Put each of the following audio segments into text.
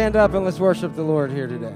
Stand up and let's worship the Lord here today.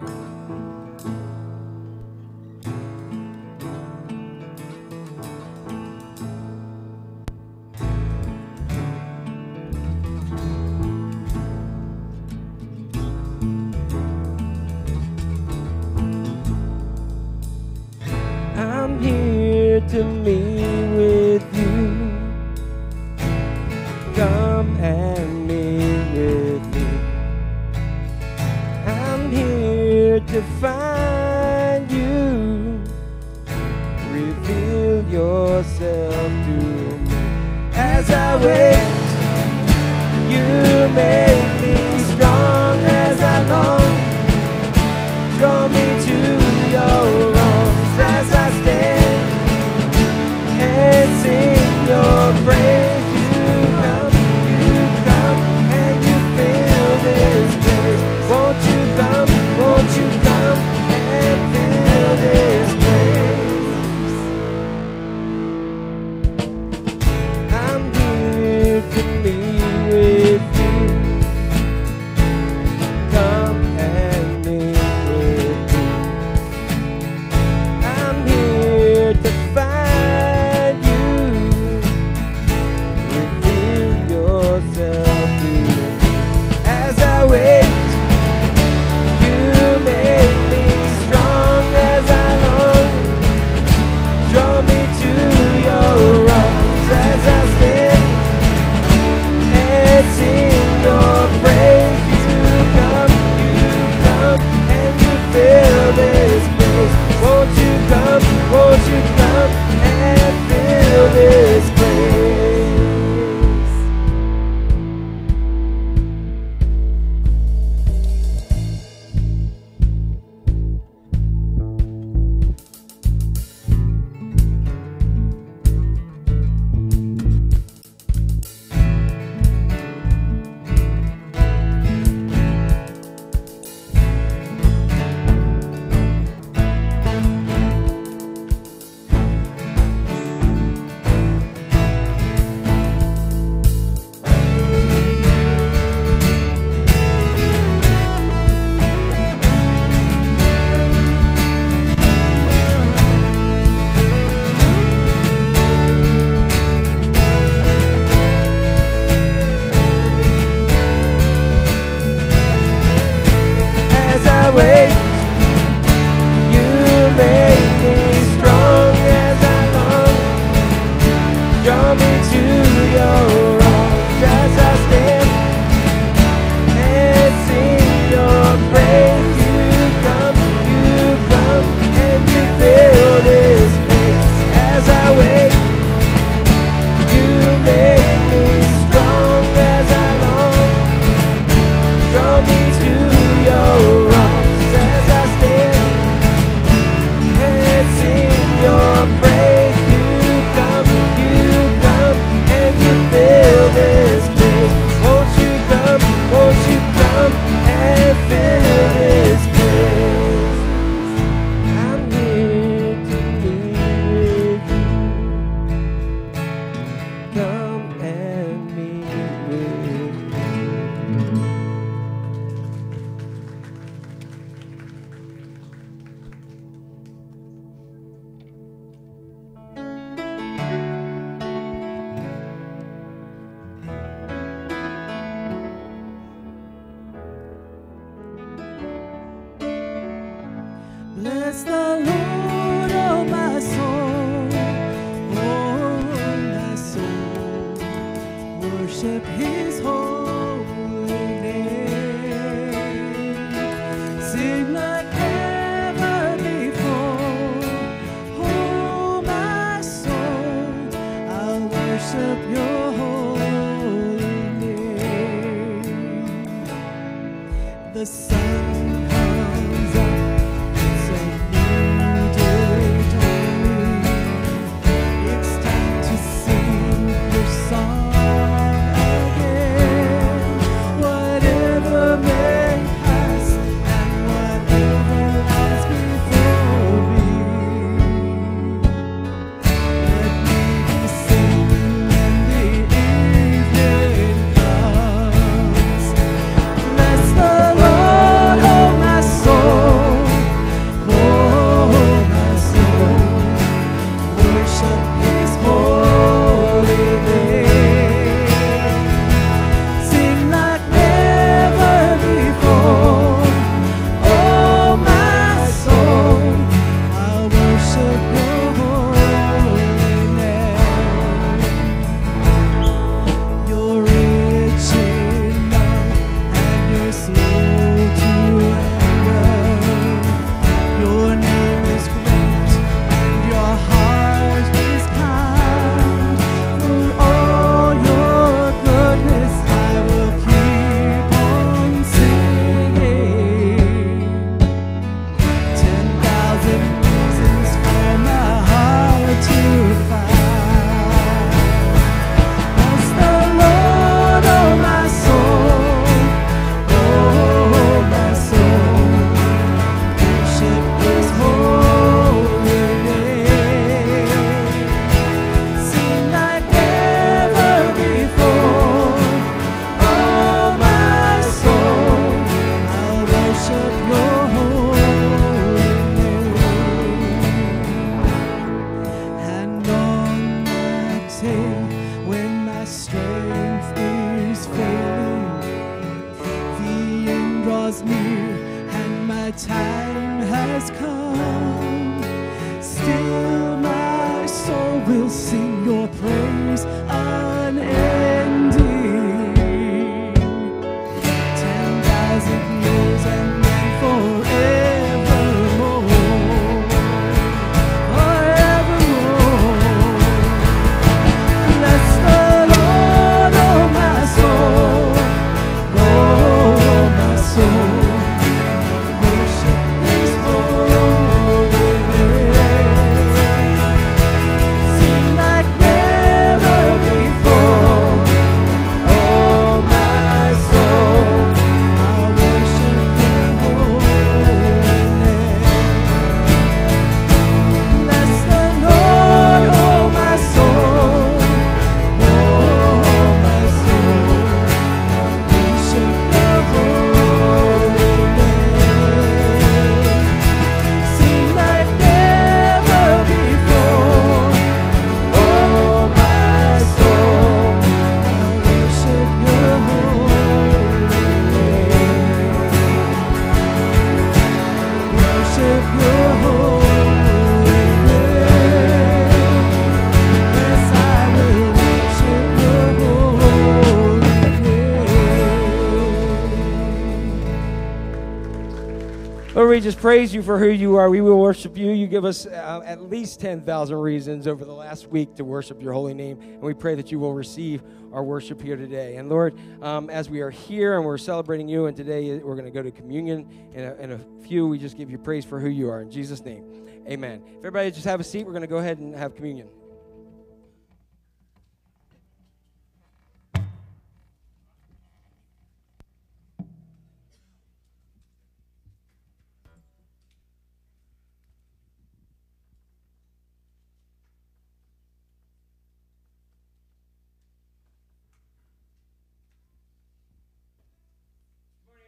Praise you for who you are. We will worship you. You give us uh, at least 10,000 reasons over the last week to worship your holy name. And we pray that you will receive our worship here today. And Lord, um, as we are here and we're celebrating you, and today we're going to go to communion in a, in a few, we just give you praise for who you are. In Jesus' name, amen. If everybody just have a seat, we're going to go ahead and have communion.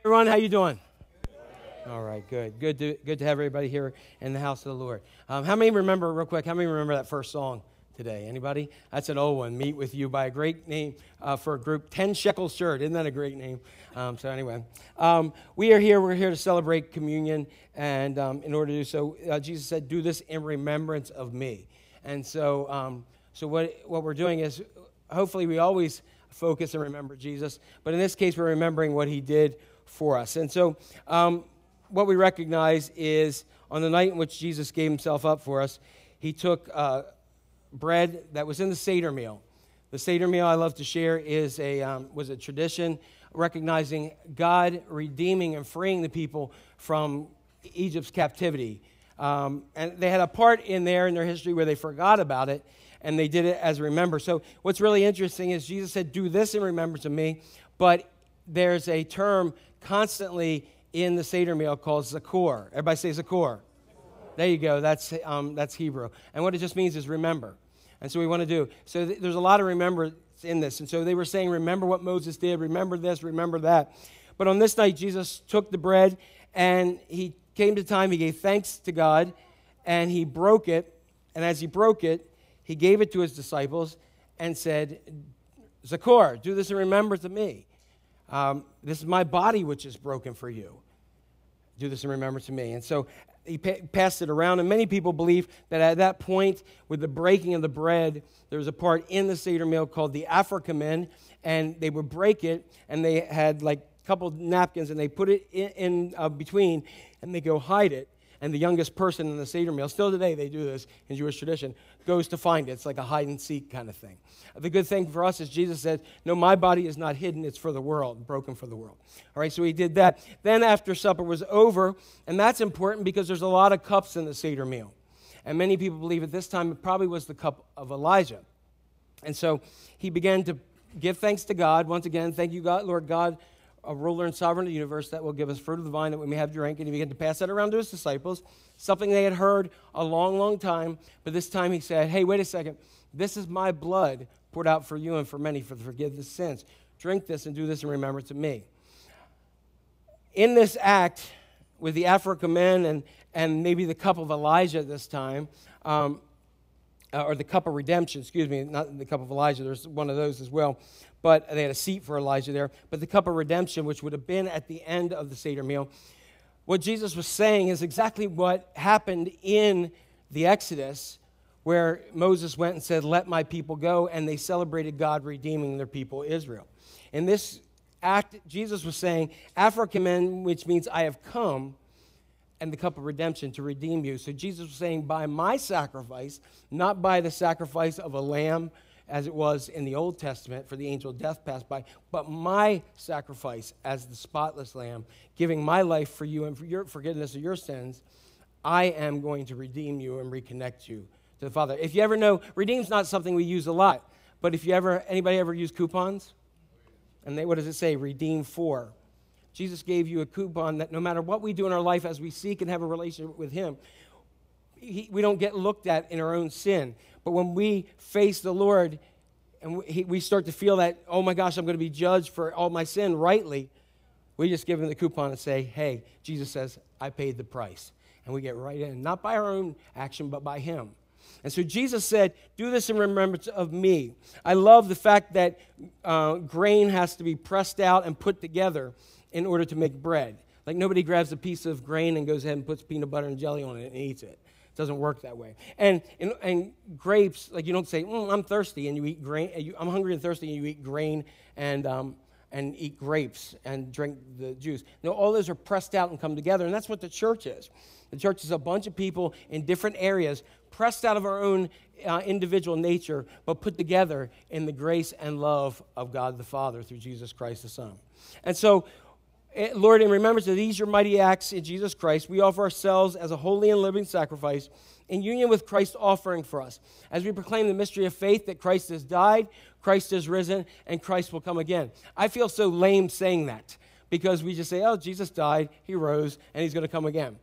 Everyone, how you doing? All right, good, good to good to have everybody here in the house of the Lord. Um, how many remember, real quick? How many remember that first song today? Anybody? That's an old one. Meet with you by a great name uh, for a group. Ten shekels shirt. Isn't that a great name? Um, so anyway, um, we are here. We're here to celebrate communion, and um, in order to do so, uh, Jesus said, "Do this in remembrance of me." And so, um, so what what we're doing is, hopefully, we always focus and remember Jesus, but in this case, we're remembering what He did for us. And so, um, what we recognize is on the night in which Jesus gave himself up for us, he took uh, bread that was in the Seder meal. The Seder meal I love to share is a, um, was a tradition recognizing God redeeming and freeing the people from Egypt's captivity. Um, and they had a part in there in their history where they forgot about it and they did it as a remember. So, what's really interesting is Jesus said, Do this in remembrance of me, but there's a term constantly in the Seder meal called Zachor. Everybody say Zachor. There you go. That's, um, that's Hebrew. And what it just means is remember. And so we want to do. So th- there's a lot of remembrance in this. And so they were saying, remember what Moses did, remember this, remember that. But on this night, Jesus took the bread and he came to time, he gave thanks to God, and he broke it. And as he broke it, he gave it to his disciples and said, Zachor, do this in remembrance of me. Um, this is my body which is broken for you. Do this in remembrance of me. And so he pa- passed it around, and many people believe that at that point, with the breaking of the bread, there was a part in the Seder meal called the Afikoman, and they would break it, and they had like a couple napkins, and they put it in, in uh, between, and they go hide it. And the youngest person in the Seder meal, still today they do this in Jewish tradition, goes to find it. It's like a hide and seek kind of thing. The good thing for us is Jesus said, No, my body is not hidden, it's for the world, broken for the world. All right, so he did that. Then after supper was over, and that's important because there's a lot of cups in the Seder meal. And many people believe at this time it probably was the cup of Elijah. And so he began to give thanks to God. Once again, thank you, God, Lord God, a ruler and sovereign of the universe that will give us fruit of the vine that we may have drink. And he began to pass that around to his disciples, something they had heard a long, long time. But this time he said, Hey, wait a second. This is my blood poured out for you and for many for the forgiveness of sins. Drink this and do this in remembrance of me. In this act, with the Afikoman and, and maybe the cup of Elijah this time, um, uh, or the cup of redemption, excuse me, not the cup of Elijah, there's one of those as well. But they had a seat for Elijah there. But the cup of redemption, which would have been at the end of the Seder meal, what Jesus was saying is exactly what happened in the Exodus, where Moses went and said, Let my people go, and they celebrated God redeeming their people, Israel. In this act, Jesus was saying, Afikoman, which means I have come, and the cup of redemption to redeem you. So Jesus was saying, By my sacrifice, not by the sacrifice of a lamb as it was in the Old Testament for the angel of death passed by, but my sacrifice as the spotless lamb, giving my life for you and for your forgiveness of your sins, I am going to redeem you and reconnect you to the Father. If you ever know, redeem's not something we use a lot, but if you ever, anybody ever use coupons? And they, what does it say? Redeem for. Jesus gave you a coupon that no matter what we do in our life as we seek and have a relationship with Him, he, we don't get looked at in our own sin. But when we face the Lord and we, start to feel that, oh my gosh, I'm going to be judged for all my sin rightly, we just give him the coupon and say, hey, Jesus says, I paid the price. And we get right in, not by our own action, but by him. And so Jesus said, Do this in remembrance of me. I love the fact that uh, grain has to be pressed out and put together in order to make bread. Like nobody grabs a piece of grain and goes ahead and puts peanut butter and jelly on it and eats it. Doesn't work that way. And, and, and grapes, like you don't say, mm, I'm thirsty, and you eat grain, you, I'm hungry and thirsty, and you eat grain and, um, and eat grapes and drink the juice. No, all those are pressed out and come together, and that's what the church is. The church is a bunch of people in different areas pressed out of our own uh, individual nature, but put together in the grace and love of God the Father through Jesus Christ the Son. And so, Lord, in remembrance of these your mighty acts in Jesus Christ, we offer ourselves as a holy and living sacrifice in union with Christ's offering for us. As we proclaim the mystery of faith that Christ has died, Christ has risen, and Christ will come again. I feel so lame saying that because we just say, oh, Jesus died, he rose, and he's going to come again.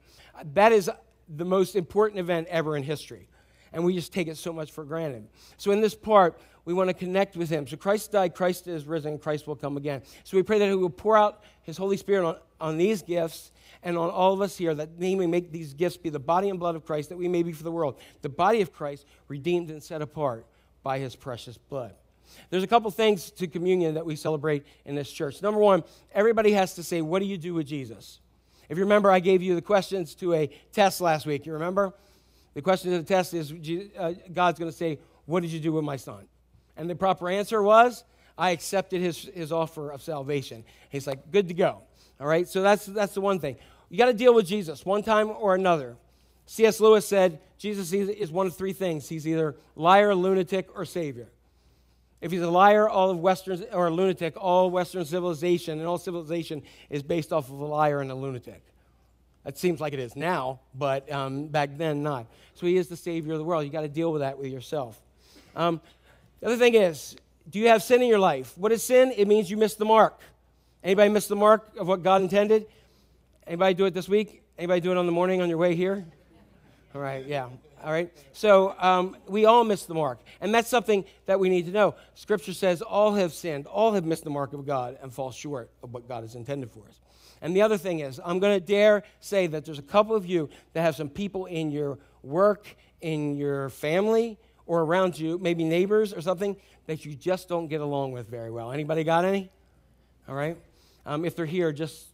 That is the most important event ever in history. And we just take it so much for granted. So, in this part, we want to connect with him. So Christ died, Christ is risen, Christ will come again. So we pray that he will pour out his Holy Spirit on, on these gifts and on all of us here, that he may make these gifts be the body and blood of Christ, that we may be for the world. The body of Christ, redeemed and set apart by his precious blood. There's a couple things to communion that we celebrate in this church. Number one, everybody has to say, What do you do with Jesus? If you remember, I gave you the questions to a test last week. You remember? The question to the test is uh, God's going to say, What did you do with my son? And the proper answer was, I accepted his, his offer of salvation. He's like, good to go. All right, so that's, that's the one thing. You got to deal with Jesus one time or another. C.S. Lewis said Jesus is one of three things he's either liar, lunatic, or savior. If he's a liar, all of Western, or a lunatic, all Western civilization and all civilization is based off of a liar and a lunatic. It seems like it is now, but um, back then not. So he is the savior of the world. You got to deal with that with yourself. Um, the other thing is, do you have sin in your life? What is sin? It means you missed the mark. Anybody miss the mark of what God intended? Anybody do it this week? Anybody do it on the morning on your way here? All right, yeah. All right. So um, we all miss the mark. And that's something that we need to know. Scripture says all have sinned, all have missed the mark of God and fall short of what God has intended for us. And the other thing is, I'm going to dare say that there's a couple of you that have some people in your work, in your family, or around you, maybe neighbors or something, that you just don't get along with very well. Anybody got any? All right? Um, if they're here, just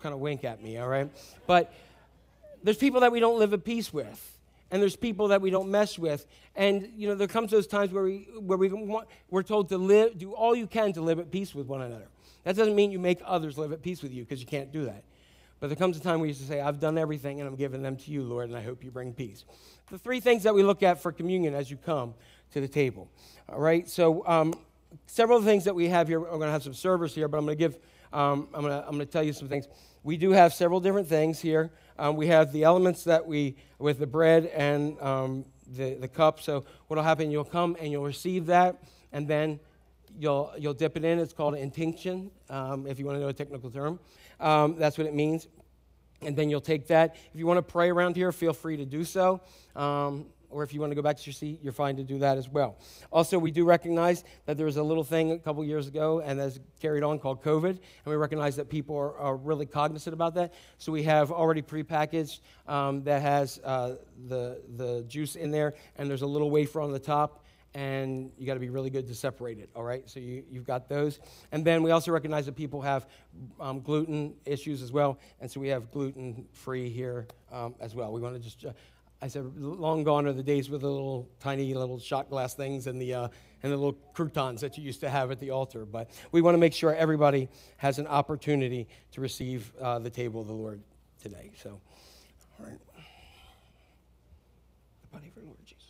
kind of wink at me, all right? But there's people that we don't live at peace with. And there's people that we don't mess with. And, you know, there comes those times where, we, where we want, we're told to live, do all you can to live at peace with one another. That doesn't mean you make others live at peace with you, because you can't do that. But there comes a time where you say, I've done everything and I'm giving them to you, Lord, and I hope you bring peace. The three things that we look at for communion as you come to the table. All right, so um, several things that we have here. We're going to have some servers here, but I'm going to give, um, I'm, going to, tell you some things. We do have several different things here. Um, we have the elements that we, with the bread and um, the, the cup. So what will happen, you'll come and you'll receive that, and then you'll, you'll dip it in. It's called intinction, um, if you want to know a technical term. Um, that's what it means. And then you'll take that. If you want to pray around here, feel free to do so. Um, or if you want to go back to your seat, you're fine to do that as well. Also, we do recognize that there was a little thing a couple years ago and that's carried on called COVID, and we recognize that people are, are really cognizant about that. So we have already prepackaged um, that has uh, the, the juice in there, and there's a little wafer on the top and you got to be really good to separate it, all right? So you, you've got those. And then we also recognize that people have um, gluten issues as well, and so we have gluten free here um, as well. We want to just, uh, I said, long gone are the days with the little tiny little shot glass things and the, uh, and the little croutons that you used to have at the altar. But we want to make sure everybody has an opportunity to receive uh, the table of the Lord today. So, all right. The body of our Lord Jesus.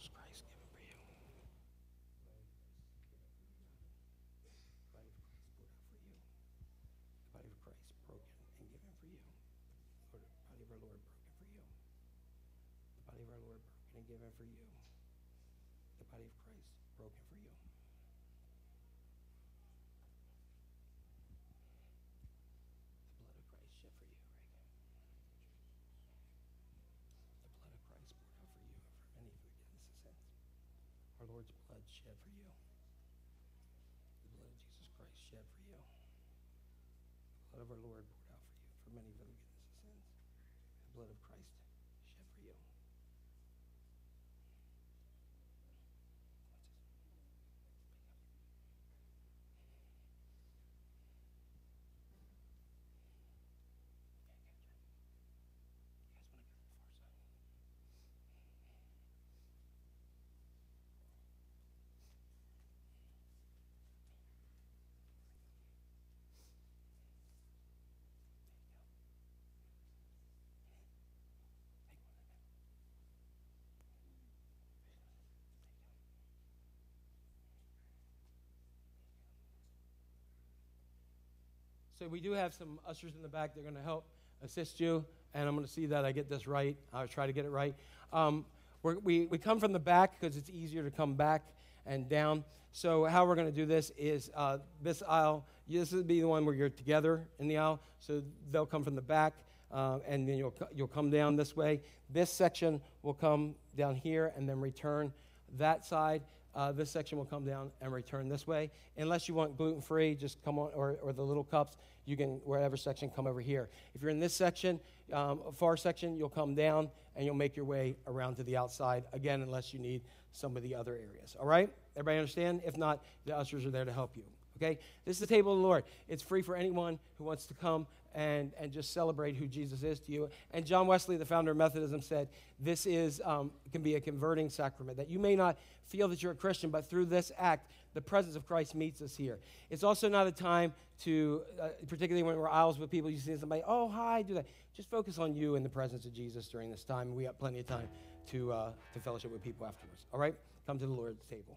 given for you. The body of Christ broken for you. The blood of Christ shed for you, The blood of Christ poured out for you for many forgiveness of sins. Our Lord's blood shed for you. The blood of Jesus Christ shed for you. The blood of our Lord poured out for you for many forgiveness of sins. The blood of Christ So we do have some ushers in the back. They're going to help assist you, and I'm going to see that I get this right. I'll try to get it right. Um, we we, come from the back because it's easier to come back and down. So how we're going to do this is uh, this aisle. This would be the one where you're together in the aisle. So they'll come from the back, uh, and then you'll you'll come down this way. This section will come down here and then return that side uh, this section will come down and return this way. Unless you want gluten free, just come on, or, or the little cups, you can, wherever section, come over here. If you're in this section, um, far section, you'll come down and you'll make your way around to the outside. Again, unless you need some of the other areas. All right? Everybody understand? If not, the ushers are there to help you. Okay? This is the table of the Lord. It's free for anyone who wants to come and, and just celebrate who Jesus is to you. And John Wesley, the founder of Methodism, said this is um, can be a converting sacrament. That you may not feel that you're a Christian, but through this act, the presence of Christ meets us here. It's also not a time to, uh, particularly when we're aisles with people, you see somebody, oh, hi, do that. Just focus on you in the presence of Jesus during this time. We have plenty of time to, uh, to fellowship with people afterwards. All right? Come to the Lord's table.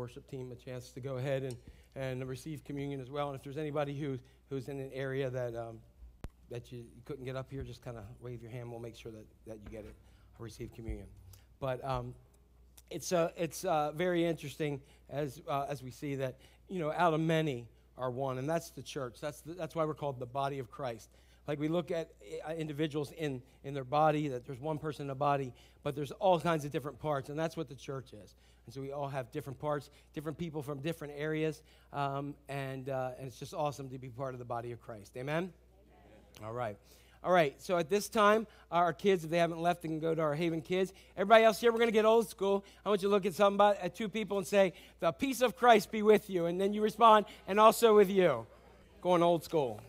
worship team a chance to go ahead and, and receive communion as well. And if there's anybody who, who's in an area that, um, that you, you couldn't get up here, just kind of wave your hand. We'll make sure that, that you get it, receive communion. But um, it's, uh, it's uh, very interesting as, uh, as we see that, you know, out of many are one, and that's the church. That's, the, that's why we're called the body of Christ. Like we look at uh, individuals in, in their body, that there's one person in a body, but there's all kinds of different parts, and that's what the church is. And so we all have different parts, different people from different areas, um, and, uh, and it's just awesome to be part of the body of Christ. Amen? Amen? All right. All right, so at this time, our kids, if they haven't left, they can go to our Haven kids. Everybody else here, we're going to get old school. I want you to look at somebody, at two people and say, The peace of Christ be with you. And then you respond, and also with you. Going old school.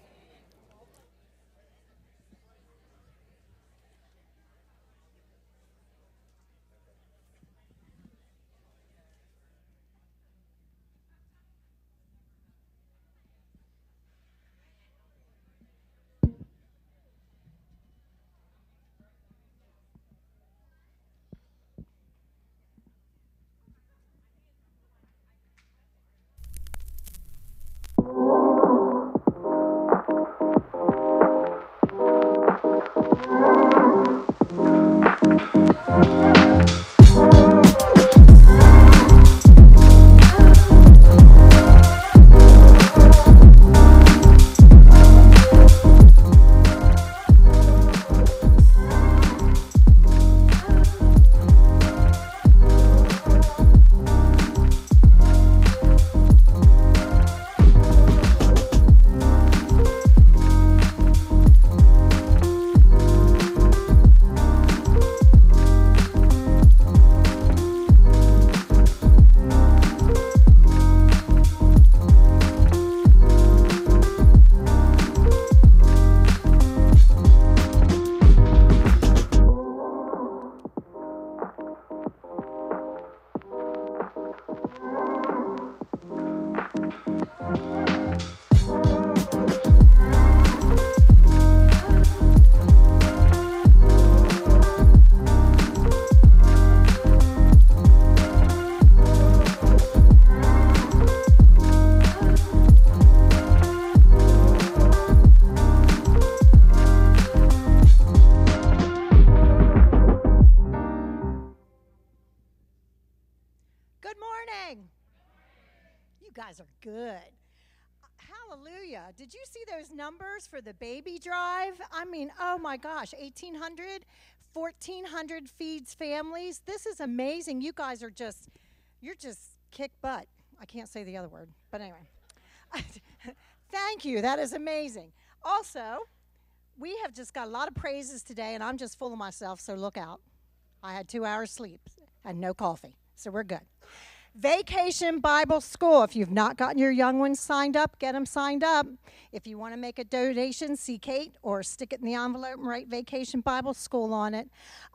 Numbers for the baby drive? I mean, oh my gosh, 1,800, 1,400 feeds families. This is amazing. You guys are just, you're just kick butt. I can't say the other word, but anyway. Thank you. That is amazing. Also, we have just got a lot of praises today, and I'm just full of myself, so look out. I had two hours sleep and no coffee, so we're good. Vacation Bible School. If you've not gotten your young ones signed up, get them signed up. If you want to make a donation, see Kate or stick it in the envelope and write Vacation Bible School on it.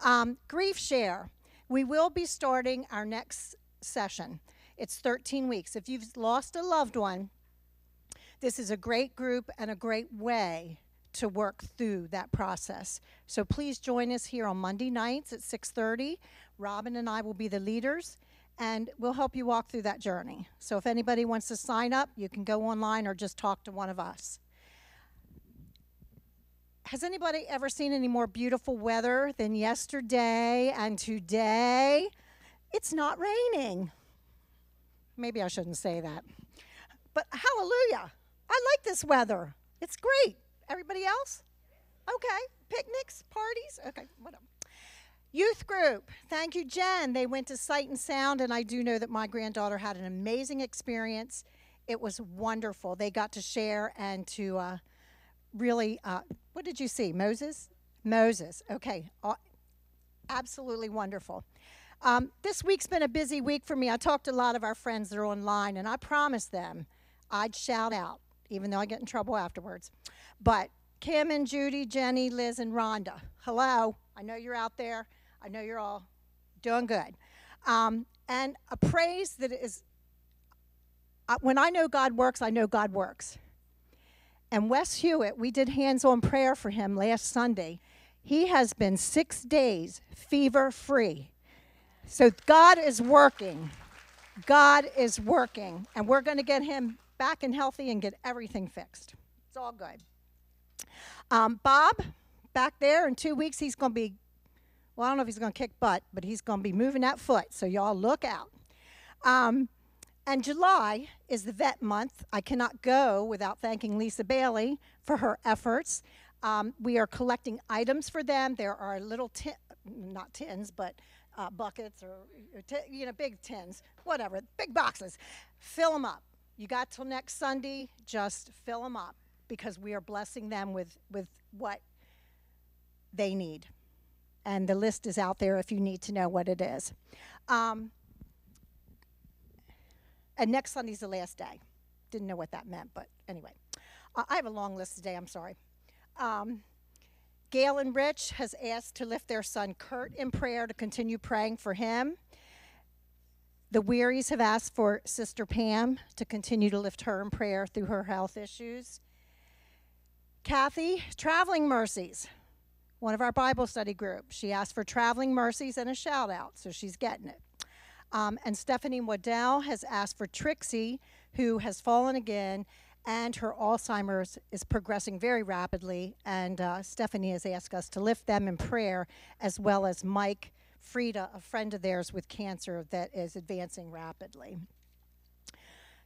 Um, grief Share. We will be starting our next session. It's 13 weeks. If you've lost a loved one, this is a great group and a great way to work through that process. So please join us here on Monday nights at 6:30. Robin and I will be the leaders and we'll help you walk through that journey. So if anybody wants to sign up, you can go online or just talk to one of us. Has anybody ever seen any more beautiful weather than yesterday and today? It's not raining. Maybe I shouldn't say that. But hallelujah. I like this weather. It's great. Everybody else? Okay. Picnics, parties? Okay, whatever. Youth group. Thank you, Jen. They went to Sight and Sound, and I do know that my granddaughter had an amazing experience. It was wonderful. They got to share and to uh, really, uh, what did you see? Moses? Moses. Okay. Uh, absolutely wonderful. Um, this week's been a busy week for me. I talked to a lot of our friends that are online, and I promised them I'd shout out, even though I get in trouble afterwards. But Kim and Judy, Jenny, Liz, and Rhonda, hello. I know you're out there. I know you're all doing good. Um, and a praise that is, uh, when I know God works, I know God works. And Wes Hewitt, we did hands on prayer for him last Sunday. He has been six days fever free. So God is working. God is working, and we're going to get him back and healthy and get everything fixed. It's all good. Um, Bob, back there in two weeks, he's going to be, well, I don't know if he's going to kick butt, but he's going to be moving that foot. So y'all look out. Um, and July is the vet month. I cannot go without thanking Lisa Bailey for her efforts. Um, we are collecting items for them. There are little tin, not tins, but uh, buckets or, or you know, big tins, whatever, big boxes. Fill them up. You got till next Sunday. Just fill them up because we are blessing them with with what they need, and the list is out there if you need to know what it is. Um, and next Sunday's the last day. Didn't know what that meant, but anyway. Uh, I have a long list today, I'm sorry. Um, Gail and Rich has asked to lift their son Kurt in prayer to continue praying for him. The Wearies have asked for Sister Pam to continue to lift her in prayer through her health issues. Kathy, Traveling Mercies, one of our Bible study groups, she asked for Traveling Mercies and a shout out, so she's getting it. Um, and Stephanie Waddell has asked for Trixie, who has fallen again, and her Alzheimer's is progressing very rapidly. And uh, Stephanie has asked us to lift them in prayer, as well as Mike Frida, a friend of theirs with cancer that is advancing rapidly.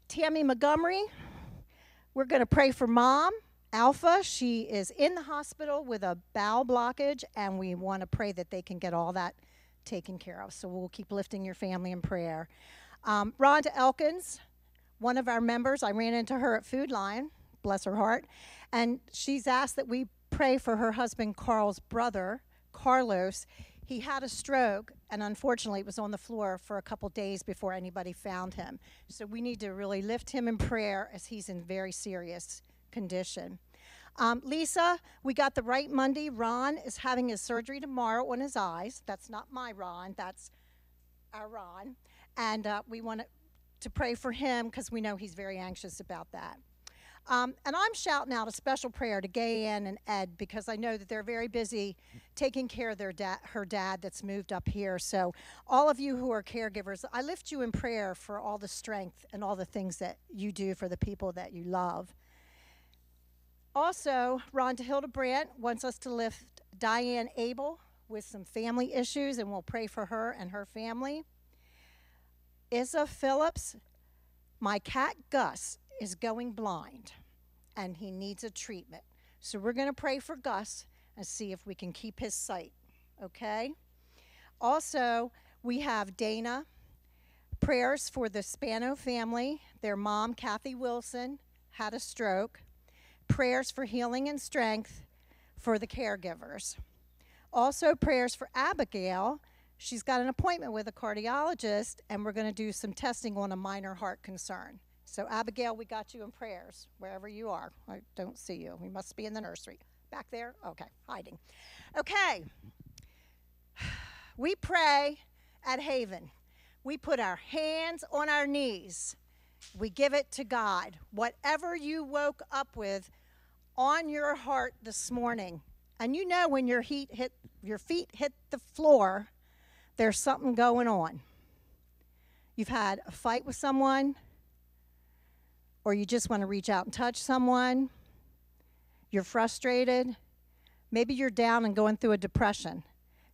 Tammy Montgomery, we're going to pray for mom. Alpha, she is in the hospital with a bowel blockage, and we want to pray that they can get all that taken care of. So we'll keep lifting your family in prayer. Um, Rhonda Elkins, one of our members, I ran into her at Food Lion, bless her heart, and she's asked that we pray for her husband Carl's brother, Carlos. He had a stroke, and unfortunately, it was on the floor for a couple days before anybody found him. So we need to really lift him in prayer as he's in very serious condition. Um, Lisa, we got the right Monday. Ron is having his surgery tomorrow on his eyes. That's not my Ron, that's our Ron. And uh, we want to pray for him because we know he's very anxious about that. Um, and I'm shouting out a special prayer to Gay Ann and Ed because I know that they're very busy taking care of their da- her dad that's moved up here. So, all of you who are caregivers, I lift you in prayer for all the strength and all the things that you do for the people that you love. Also, Rhonda Hildebrandt wants us to lift Diane Abel with some family issues, and we'll pray for her and her family. Isa Phillips, my cat Gus is going blind and he needs a treatment. So we're going to pray for Gus and see if we can keep his sight. Okay? Also, we have Dana. Prayers for the Spano family. Their mom, Kathy Wilson, had a stroke prayers for healing and strength for the caregivers. Also, prayers for Abigail. She's got an appointment with a cardiologist, and we're going to do some testing on a minor heart concern. So, Abigail, we got you in prayers wherever you are. I don't see you. We must be in the nursery. Back there? Okay, hiding. Okay. We pray at Haven. We put our hands on our knees. We give it to God. Whatever you woke up with, on your heart this morning, and you know when your heat hit your feet hit the floor, there's something going on. You've had a fight with someone, or you just want to reach out and touch someone. You're frustrated. Maybe you're down and going through a depression.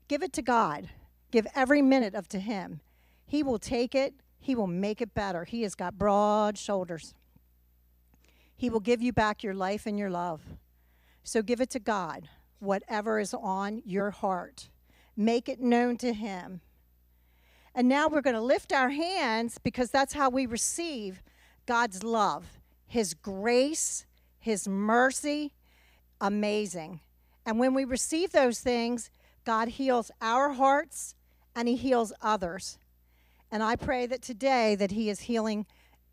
Give it to God. Give every minute of to Him. He will take it. He will make it better. He has got broad shoulders. He will give you back your life and your love. So give it to God, whatever is on your heart. Make it known to Him. And now we're going to lift our hands because that's how we receive God's love, His grace, His mercy. Amazing. And when we receive those things, God heals our hearts and He heals others. And I pray that today that He is healing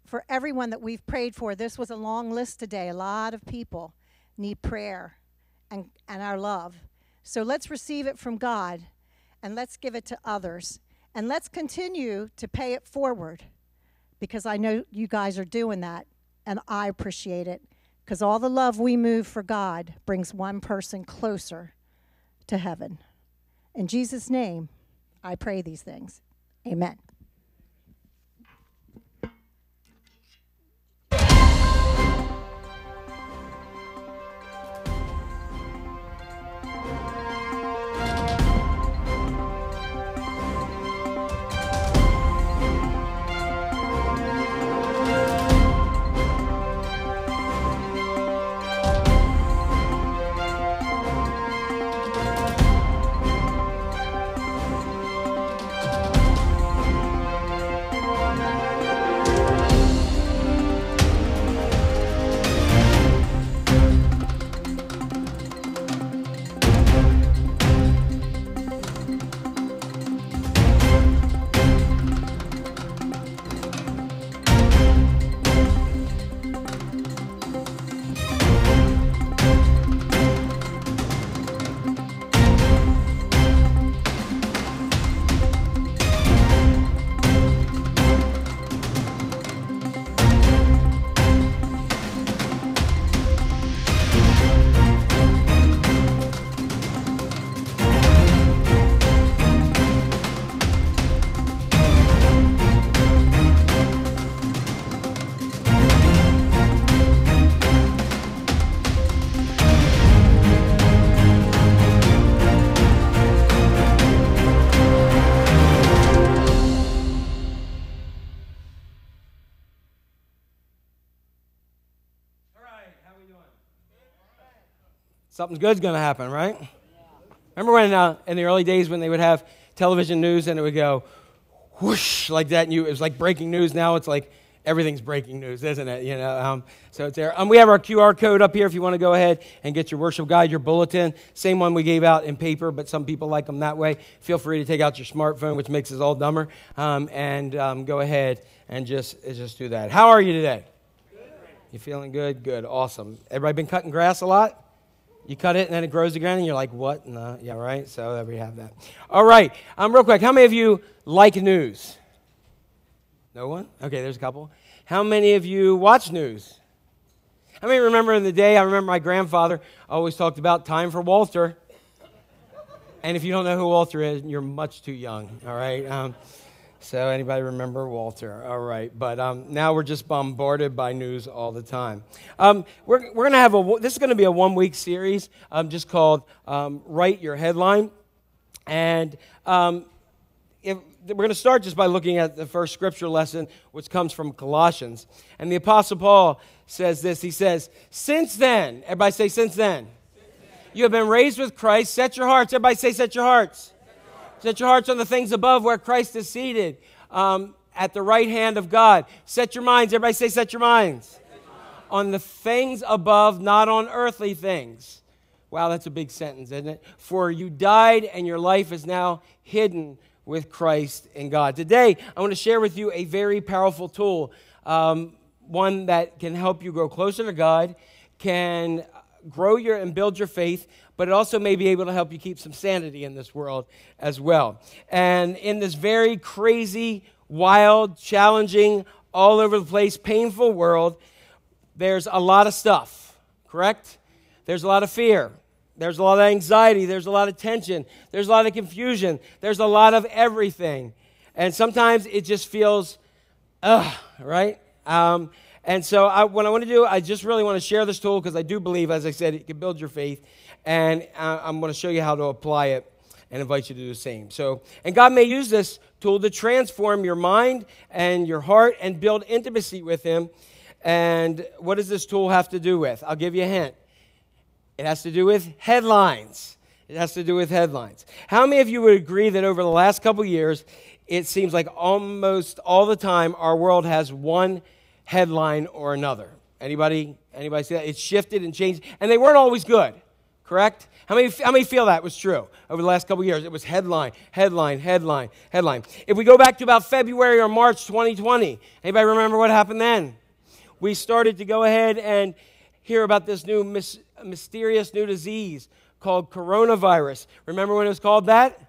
for everyone that we've prayed for. This was a long list today. A lot of people need prayer and, and our love. So let's receive it from God and let's give it to others. And let's continue to pay it forward because I know you guys are doing that and I appreciate it because all the love we move for God brings one person closer to heaven. In Jesus' name, I pray these things. Amen. Something's good's going to happen, right? Remember when uh, in the early days when they would have television news and it would go whoosh like that, and you it was like breaking news. Now it's like everything's breaking news, isn't it? You know, um, so it's there. Um, we have our QR code up here if you want to go ahead and get your worship guide, your bulletin. Same one we gave out in paper, but some people like them that way. Feel free to take out your smartphone, which makes us all dumber, um, and um, go ahead and just just do that. How are you today? You feeling good? Good, awesome. Everybody been cutting grass a lot? You cut it and then it grows again, and you're like, what? No, yeah, right? So there we have that. All right, um, real quick, how many of you like news? No one? Okay, there's a couple. How many of you watch news? How many remember in the day? I remember my grandfather always talked about time for Walter. And if you don't know who Walter is, you're much too young, all right? Um, so, anybody remember Walter? All right. But um, now we're just bombarded by news all the time. Um, we're we're going to have a, this is going to be a one week series um, just called um, Write Your Headline. And um, if, we're going to start just by looking at the first scripture lesson, which comes from Colossians. And the Apostle Paul says this He says, Since then, everybody say, Since then, you have been raised with Christ, set your hearts. Everybody say, Set your hearts Set your hearts on the things above where Christ is seated um, at the right hand of God. Set your minds. Everybody say, set your minds. On the things above, not on earthly things. Wow, that's a big sentence, isn't it? For you died and your life is now hidden with Christ in God. Today, I want to share with you a very powerful tool, um, one that can help you grow closer to God, can grow your and build your faith, but it also may be able to help you keep some sanity in this world as well. And in this very crazy, wild, challenging, all over the place, painful world, there's a lot of stuff, correct? There's a lot of fear. There's a lot of anxiety. There's a lot of tension. There's a lot of confusion. There's a lot of everything. And sometimes it just feels, ugh, right? Um, and so, I, what I want to do, I just really want to share this tool because I do believe, as I said, it can build your faith. And uh, I'm going to show you how to apply it and invite you to do the same. So, and God may use this tool to transform your mind and your heart and build intimacy with Him. And what does this tool have to do with? I'll give you a hint. It has to do with headlines. It has to do with headlines. How many of you would agree that over the last couple years, it seems like almost all the time our world has one headline or another. Anybody, anybody see that? It's shifted and changed, and they weren't always good, correct? How many, how many feel that was true over the last couple years? It was headline, headline, headline, headline. If we go back to about February or March 2020, anybody remember what happened then? We started to go ahead and hear about this new mysterious new disease called coronavirus. Remember when it was called that?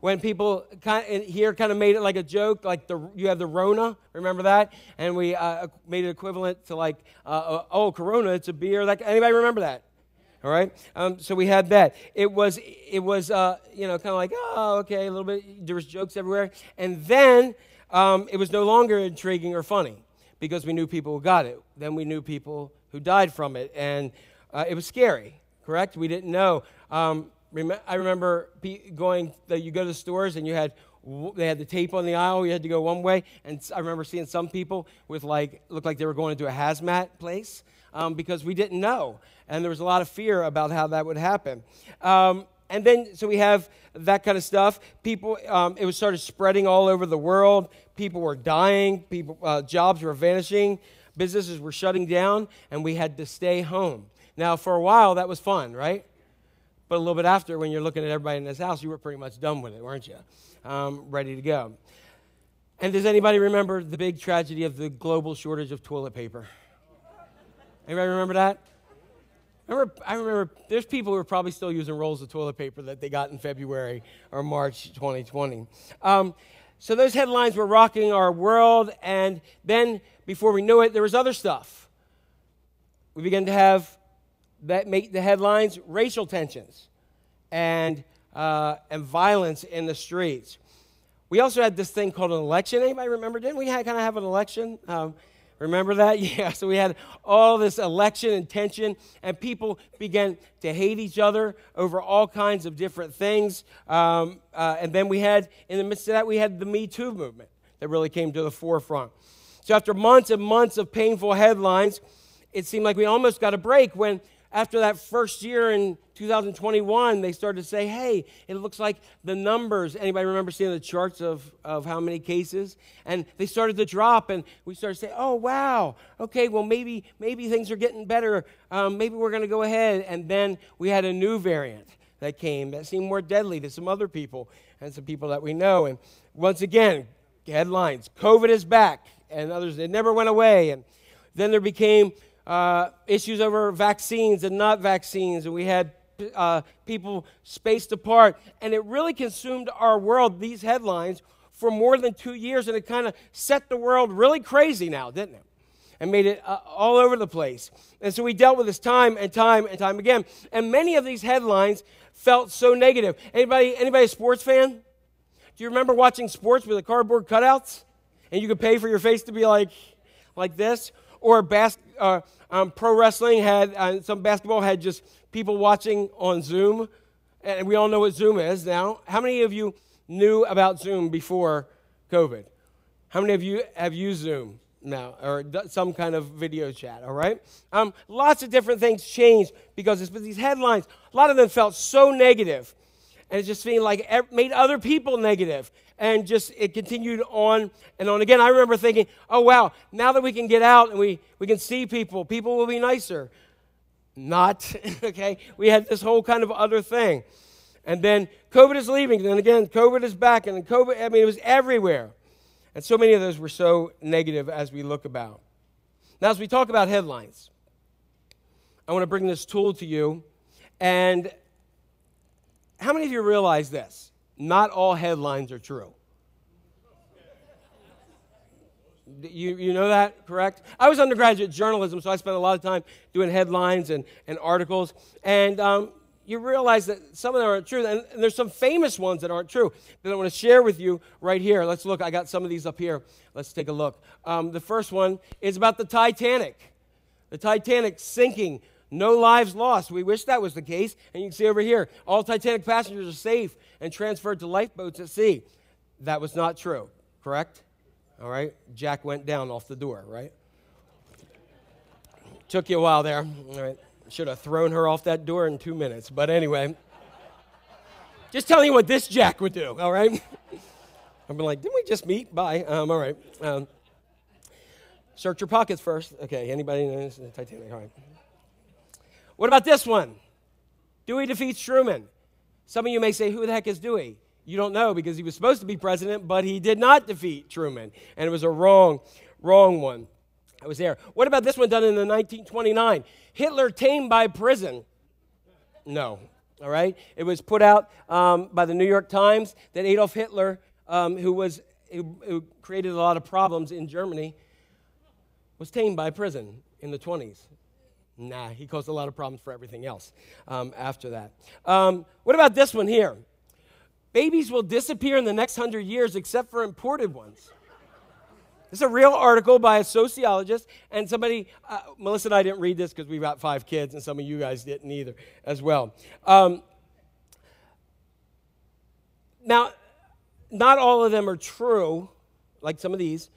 When people kind of, here kind of made it like a joke, like the you have the Rona, remember that? And we uh, made it equivalent to like, uh, uh, oh, Corona, it's a beer. Like anybody remember that? All right. Um, so we had that. It was it was uh, you know kind of like oh okay a little bit. There was jokes everywhere, and then um, it was no longer intriguing or funny because we knew people who got it. Then we knew people who died from it, and uh, it was scary. Correct? We didn't know. Um, I remember going, you go to the stores and you had, they had the tape on the aisle, you had to go one way. And I remember seeing some people with like, looked like they were going into a hazmat place um, because we didn't know. And there was a lot of fear about how that would happen. Um, and then, so we have that kind of stuff. People, um, it was started spreading all over the world. People were dying. People, uh, jobs were vanishing. Businesses were shutting down, and we had to stay home. Now, for a while, that was fun, right? But a little bit after, when you're looking at everybody in this house, you were pretty much done with it, weren't you? Um, ready to go. And does anybody remember the big tragedy of the global shortage of toilet paper? Anybody remember that? Remember, I remember there's people who are probably still using rolls of toilet paper that they got in February or March 2020. Um, so those headlines were rocking our world, and then before we knew it, there was other stuff. We began to have that make the headlines racial tensions and, uh, and violence in the streets. We also had this thing called an election. Anybody remember? Didn't we kind of have an election? Um, remember that? Yeah. So we had all this election and tension, and people began to hate each other over all kinds of different things. Um, uh, and then we had, in the midst of that, we had the Me Too movement that really came to the forefront. So after months and months of painful headlines, it seemed like we almost got a break when after that first year in 2021, they started to say, hey, it looks like the numbers. Anybody remember seeing the charts of, of how many cases? And they started to drop, and we started to say, oh, wow, okay, well, maybe, maybe things are getting better. Um, maybe we're going to go ahead. And then we had a new variant that came that seemed more deadly to some other people and some people that we know. And once again, headlines COVID is back, and others, it never went away. And then there became uh, issues over vaccines and not vaccines, and we had uh, people spaced apart. And it really consumed our world, these headlines, for more than two years, and it kind of set the world really crazy now, didn't it? And made it uh, all over the place. And so we dealt with this time and time and time again. And many of these headlines felt so negative. Anybody, anybody a sports fan? Do you remember watching sports with the cardboard cutouts? And you could pay for your face to be like, like this? Or bas- uh, um, pro wrestling had, uh, some basketball had just people watching on Zoom. And we all know what Zoom is now. How many of you knew about Zoom before COVID? How many of you have used Zoom now or some kind of video chat? All right. Um, lots of different things changed because these headlines. A lot of them felt so negative, and it just seemed like it made other people negative and just it continued on and on again. I remember thinking, oh, wow, now that we can get out and we, we can see people, people will be nicer. Not, okay? We had this whole kind of other thing. And then COVID is leaving, and then again, COVID is back, and then COVID, I mean, it was everywhere. And so many of those were so negative as we look about. Now, as we talk about headlines, I want to bring this tool to you. And how many of you realize this? not all headlines are true. You, you know that, correct? I was undergraduate journalism, so I spent a lot of time doing headlines and, and articles. And um, you realize that some of them aren't true. And, and, there's some famous ones that aren't true that I want to share with you right here. Let's look. I got some of these up here. Let's take a look. Um, the first one is about the Titanic. The Titanic sinking no lives lost. We wish that was the case. And you can see over here, all Titanic passengers are safe and transferred to lifeboats at sea. That was not true, correct? All right. Jack went down off the door, right? Took you a while there. All right. Should have thrown her off that door in two minutes. But anyway, just telling you what this Jack would do, all right? I've been like, didn't we just meet? Bye. Um, all right. Um, search your pockets first. Okay, anybody knows the Titanic? All right. What about this one? Dewey defeats Truman. Some of you may say, Who the heck is Dewey? You don't know because he was supposed to be president, but he did not defeat Truman. And it was a wrong, wrong one. I was there. What about this one done in the 1929? Hitler tamed by prison. No. All right? It was put out um, by the New York Times that Adolf Hitler, um, who, was, who, who created a lot of problems in Germany, was tamed by prison in the 20s. Nah, he caused a lot of problems for everything else um, after that. Um, what about this one here? Babies will disappear in the next hundred years except for imported ones. This is a real article by a sociologist, and somebody, uh, Melissa and I didn't read this because we've got five kids, and some of you guys didn't either as well. Um, now, not all of them are true, like some of these,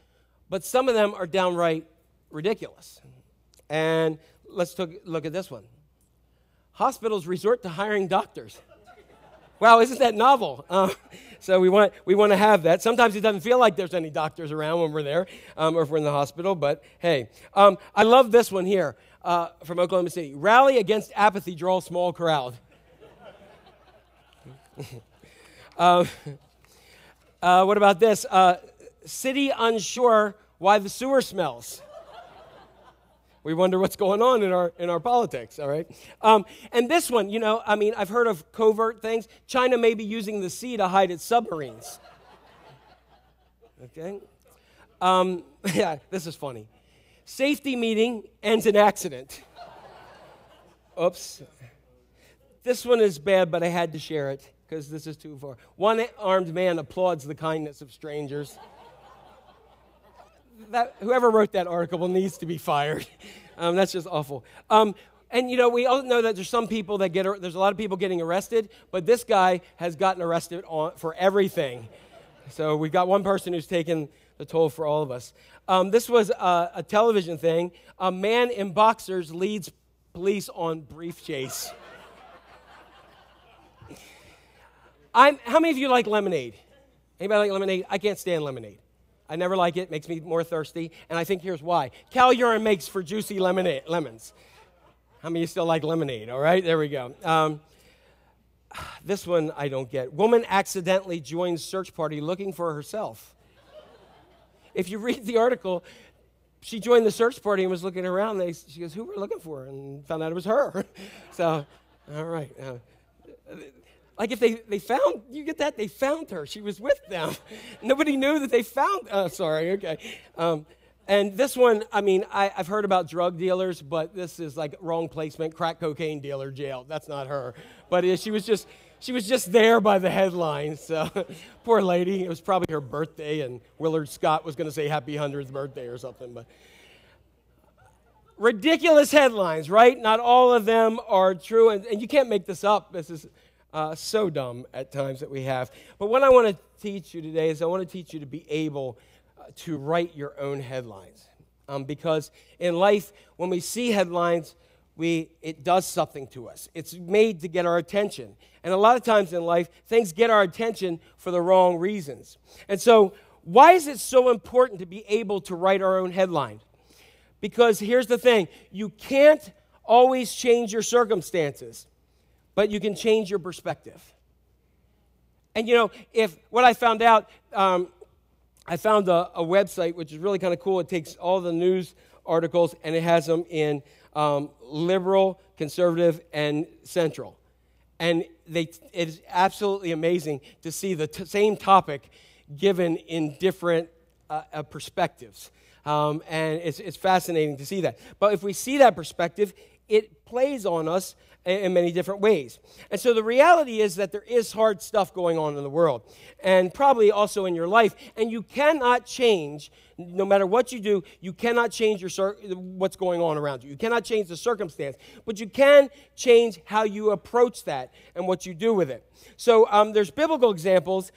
but some of them are downright ridiculous. And let's look at this one. Hospitals resort to hiring doctors. Wow, isn't that novel? Uh, so we want, we want to have that. Sometimes it doesn't feel like there's any doctors around when we're there um, or if we're in the hospital, but hey. Um, I love this one here uh, from Oklahoma City. Rally against apathy, draw small crowd. uh, uh, what about this? Uh, city unsure why the sewer smells we wonder what's going on in our in our politics all right? Um, and this one you know i mean i've heard of covert things. China may be using the sea to hide its submarines. Okay? Um, yeah this is funny. Safety meeting ends in accident. Oops. This one is bad but i had to share it because this is too far. One armed man applauds the kindness of strangers that, whoever wrote that article needs to be fired. Um, that's just awful. Um, and you know, we all know that there's some people that get, there's a lot of people getting arrested, but this guy has gotten arrested on, for everything. So we've got one person who's taken the toll for all of us. Um, this was a, a, television thing. A man in boxers leads police on brief chase. I'm, how many of you like lemonade? Anybody like lemonade? I can't stand lemonade. I never like it. it Makes me more thirsty. And I think here's why. Cal urine makes for juicy lemonade, lemons. How many of you still like lemonade? All right, there we go. Um, this one I don't get. Woman accidentally joins search party looking for herself. If you read the article, she joined the search party and was looking around. They, she goes, Who were looking for? And found out it was her. so, all right. Uh, like if they, they found, you get that? They found her. She was with them. Nobody knew that they found, uh, sorry, okay. Um, and this one, I mean, I, have heard about drug dealers, but this is like wrong placement, crack cocaine dealer jail. That's not her. But she was just, she was just there by the headline. So poor lady. It was probably her birthday, and Willard Scott was going to say happy 100th birthday or something. But ridiculous headlines, right? Not all of them are true, and, and you can't make this up. This is uh, so dumb at times that we have. But what I want to teach you today is I want to teach you to be able uh, to write your own headlines. Um, because in life, when we see headlines, we, it does something to us. It's made to get our attention. And a lot of times in life, things get our attention for the wrong reasons. And so, why is it so important to be able to write our own headline? Because here's the thing you can't always change your circumstances but you can change your perspective. And you know, if what I found out, um, I found a, a, website which is really kind of cool. It takes all the news articles and it has them in um, liberal, conservative, and central. And they, it is absolutely amazing to see the t- same topic given in different uh, uh, perspectives. Um, and it's, it's fascinating to see that. But if we see that perspective, it plays on us in many different ways. And so the reality is that there is hard stuff going on in the world, and probably also in your life, and you cannot change. No matter what you do, you cannot change your what's going on around you. You cannot change the circumstance, but you can change how you approach that and what you do with it. So um, there's biblical examples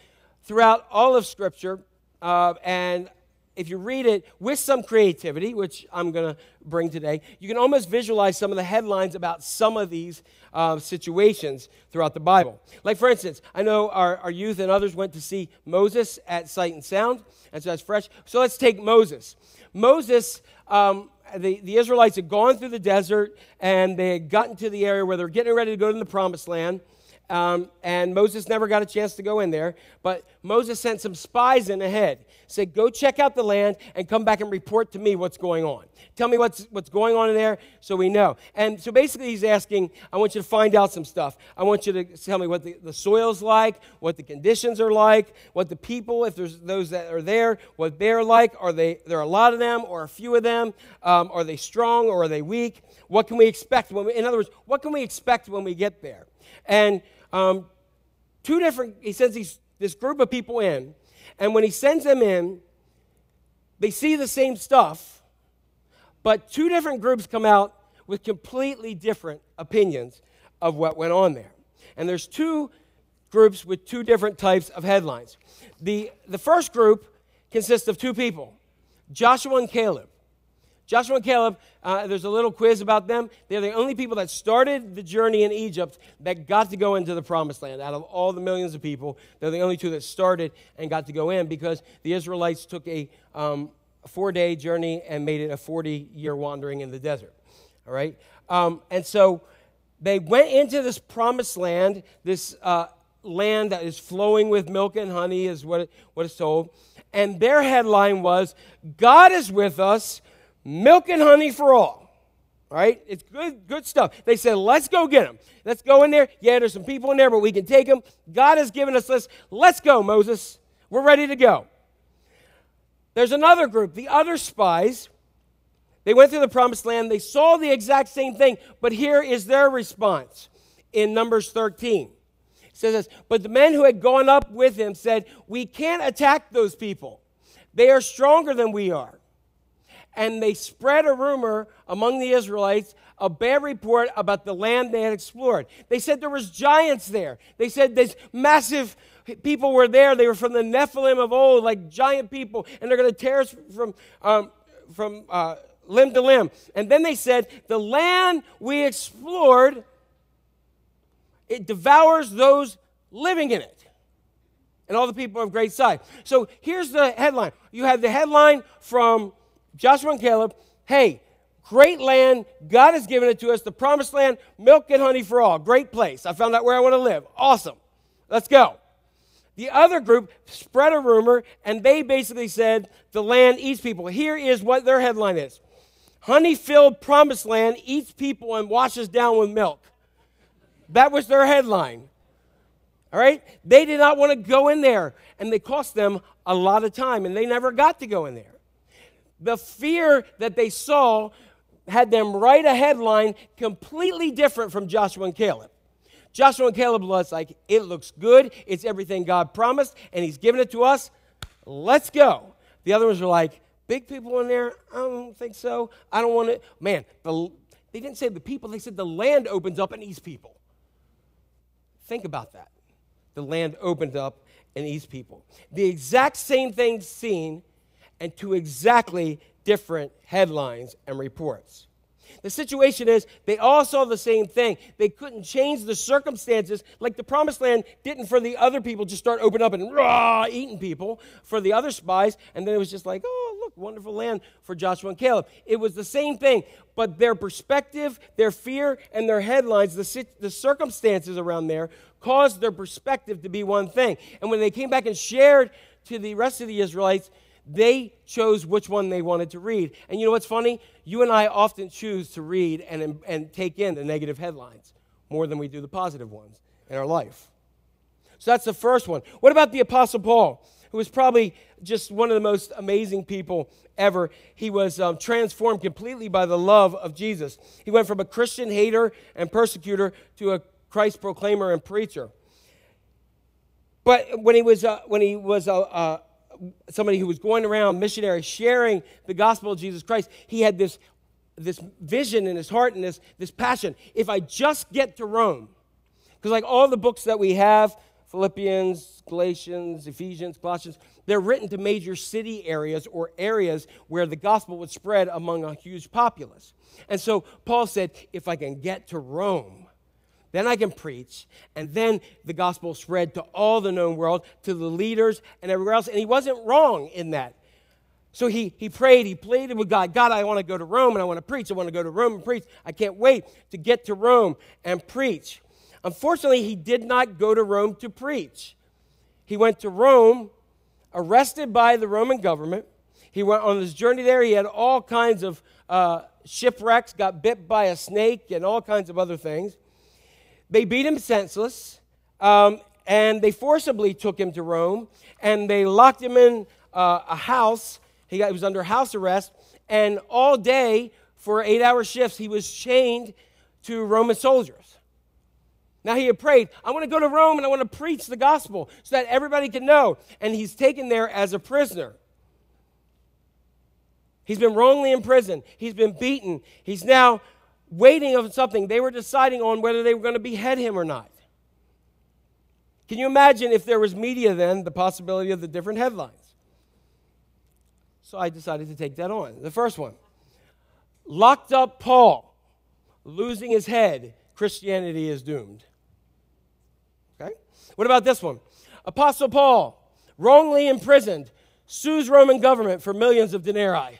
throughout all of Scripture, uh, and if you read it with some creativity, which I'm going to bring today, you can almost visualize some of the headlines about some of these uh, situations throughout the Bible. Like, for instance, I know our, our youth and others went to see Moses at Sight and Sound, and so that's fresh. So let's take Moses. Moses, um, the, the Israelites had gone through the desert and they had gotten to the area where they're getting ready to go to the promised land. Um, and Moses never got a chance to go in there. But Moses sent some spies in ahead. Said, Go check out the land and come back and report to me what's going on. Tell me what's, what's going on in there so we know. And so basically, he's asking, I want you to find out some stuff. I want you to tell me what the, the soil's like, what the conditions are like, what the people, if there's those that are there, what they're like. Are they, there are a lot of them or a few of them? Um, are they strong or are they weak? What can we expect when we, in other words, what can we expect when we get there? And um, two different, he sends these, this group of people in, and when he sends them in, they see the same stuff, but two different groups come out with completely different opinions of what went on there. And there's two groups with two different types of headlines. The, the first group consists of two people Joshua and Caleb. Joshua and Caleb, uh, there's a little quiz about them. They're the only people that started the journey in Egypt that got to go into the promised land. Out of all the millions of people, they're the only two that started and got to go in because the Israelites took a um, four day journey and made it a 40 year wandering in the desert. All right? Um, and so they went into this promised land, this uh, land that is flowing with milk and honey, is what, it, what it's told. And their headline was God is with us milk and honey for all. Right? It's good, good stuff. They said, let's go get them. Let's go in there. Yeah, there's some people in there, but we can take them. God has given us this. Let's go, Moses. We're ready to go. There's another group, the other spies. They went through the promised land. They saw the exact same thing, but here is their response in Numbers 13. It says this, but the men who had gone up with him said, We can't attack those people. They are stronger than we are and they spread a rumor among the Israelites, a bad report about the land they had explored. They said there was giants there. They said this massive people were there. They were from the Nephilim of old, like giant people, and they're going to tear us from, um, from uh, limb to limb. And then they said, The land we explored, it devours those living in it. And all the people of great size. So here's the headline. You have the headline from Joshua and Caleb Hey, great land. God has given it to us, the promised land, milk and honey for all. Great place. I found out where I want to live. Awesome. Let's go. The other group spread a rumor, and they basically said the land eats people. Here is what their headline is Honey filled promised land eats people and washes down with milk. That was their headline. All right? They did not want to go in there, and they cost them a lot of time, and they never got to go in there. The fear that they saw had them write a headline completely different from Joshua and Caleb. Joshua and Caleb was like, it looks good. It's everything God promised, and He's given it to us. Let's go. The other ones were like, big people in there? I don't think so. I don't want to. Man, the, they didn't say the people, they said the land opens up and eats people. Think about that. The land opened up and eats people. The exact same thing seen, and two exactly different headlines and reports. The situation is they all saw the same thing. They couldn't change the circumstances like the promised land didn't for the other people just start opening up and raw eating people for the other spies. And then it was just like, oh, look, wonderful land for Joshua and Caleb. It was the same thing, but their perspective, their fear, and their headlines, the, the circumstances around there caused their perspective to be one thing. And when they came back and shared to the rest of the Israelites, they chose which one they wanted to read. And you know what's funny? You and I often choose to read and, and take in the negative headlines more than we do the positive ones in our life. So that's the first one. What about the Apostle Paul, who was probably just one of the most amazing people ever? He was um, transformed completely by the love of Jesus. He went from a Christian hater and persecutor to a Christ proclaimer and preacher. But when he was, uh, when he was uh, uh, somebody who was going around missionary sharing the gospel of Jesus Christ, he had this, this vision in his heart and this, this passion. If I just get to Rome, because like all the books that we have, Philippians, Galatians, Ephesians, Colossians, they're written to major city areas or areas where the gospel would spread among a huge populace. And so Paul said, if I can get to Rome, then I can preach, and then the gospel spread to all the known world, to the leaders and everywhere else. And he wasn't wrong in that. So he, he prayed, he pleaded with God God, I want to go to Rome and I want to preach. I want to go to Rome and preach. I can't wait to get to Rome and preach. Unfortunately, he did not go to Rome to preach. He went to Rome, arrested by the Roman government. He went on his journey there. He had all kinds of uh, shipwrecks, got bit by a snake, and all kinds of other things. They beat him senseless, um, and they forcibly took him to Rome, and they locked him in uh, a house. He, got, he was under house arrest, and all day for eight hour shifts, he was chained to Roman soldiers. Now he had prayed, I want to go to Rome and I want to preach the gospel so that everybody can know. And he's taken there as a prisoner. He's been wrongly imprisoned. He's been beaten. He's now waiting on something. They were deciding on whether they were going to behead him or not. Can you imagine if there was media then, the possibility of the different headlines? So I decided to take that on. The first one locked up Paul, losing his head, Christianity is doomed. Okay? What about this one? Apostle Paul, wrongly imprisoned, sues Roman government for millions of denarii.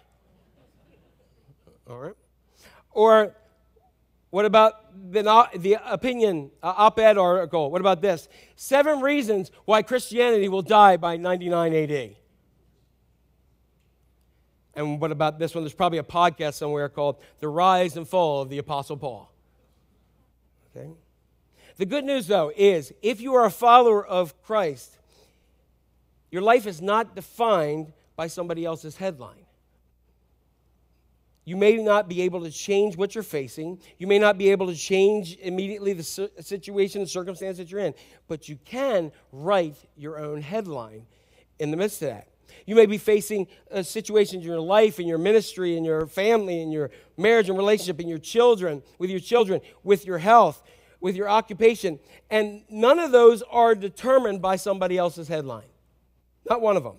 All right? Or what about the, the opinion uh, op ed article? What about this? Seven reasons why Christianity will die by 99 AD. And what about this one? There's probably a podcast somewhere called The Rise and Fall of the Apostle Paul. Okay? The good news, though, is if you are a follower of Christ, your life is not defined by somebody else's headline. You may not be able to change what you're facing. You may not be able to change immediately the situation and circumstance that you're in, but you can write your own headline in the midst of that. You may be facing uh, situations in your life, in your ministry, in your family, in your marriage and relationship, in your children, with your children, with your health, with your occupation. And none of those are determined by somebody else's headline. Not one of them.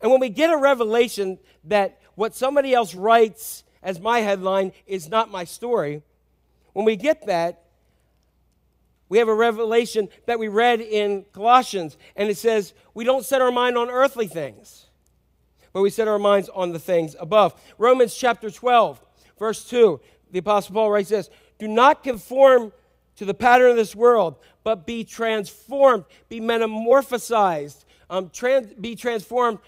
And when we get a revelation that what somebody else writes as my headline is not my story, when we get that, we have a revelation that we read in Colossians, and it says, We don't set our mind on earthly things, but we set our minds on the things above. Romans chapter 12, verse 2, the Apostle Paul writes this Do not conform to the pattern of this world, but be transformed, be metamorphosized, um, trans- be transformed.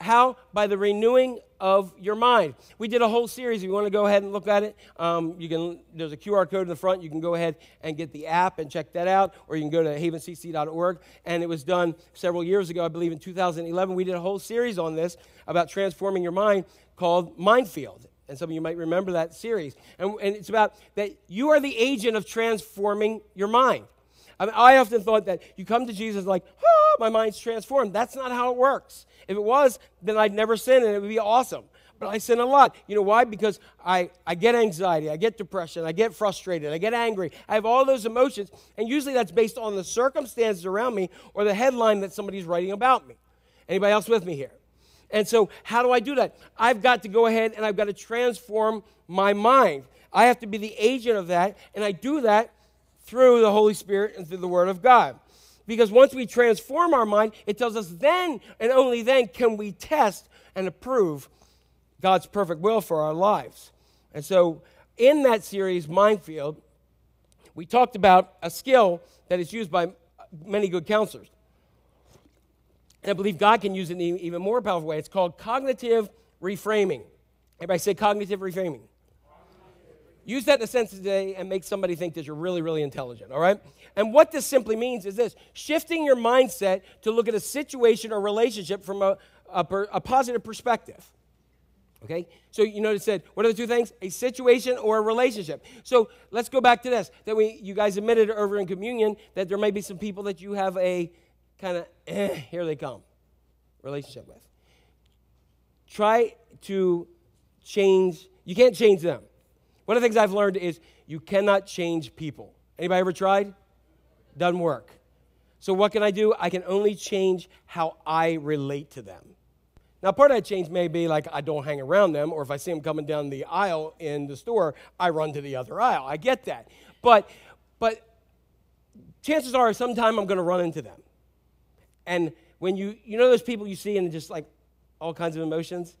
How? By the renewing of your mind. We did a whole series. If you want to go ahead and look at it, um, you can. There's a QR code in the front. You can go ahead and get the app and check that out, or you can go to havencc.org. And it was done several years ago, I believe in 2011. We did a whole series on this about transforming your mind called Mindfield. And some of you might remember that series. And, and it's about that you are the agent of transforming your mind. I, mean, I often thought that you come to Jesus like, oh, my mind's transformed. That's not how it works. If it was, then I'd never sin and it would be awesome. But I sin a lot. You know why? Because I, I get anxiety, I get depression, I get frustrated, I get angry. I have all those emotions. And usually that's based on the circumstances around me or the headline that somebody's writing about me. Anybody else with me here? And so, how do I do that? I've got to go ahead and I've got to transform my mind. I have to be the agent of that, and I do that through the Holy Spirit and through the Word of God. Because once we transform our mind, it tells us then and only then can we test and approve God's perfect will for our lives. And so, in that series, Mindfield, we talked about a skill that is used by many good counselors. And I believe God can use it in an even more powerful way. It's called cognitive reframing. Everybody say cognitive reframing. Use that in a sense today and make somebody think that you're really, really intelligent, all right? And what this simply means is this shifting your mindset to look at a situation or relationship from a, a, a positive perspective. Okay? So you notice said, what are the two things? A situation or a relationship. So let's go back to this. That we you guys admitted over in communion that there may be some people that you have a kind of eh, here they come relationship with. Try to change, you can't change them. One of the things I've learned is you cannot change people. Anybody ever tried? Doesn't work. So what can I do? I can only change how I relate to them. Now, part of that change may be like I don't hang around them, or if I see them coming down the aisle in the store, I run to the other aisle. I get that. But, but chances are sometime I'm going to run into them. And when you, you know those people you see and just like all kinds of emotions?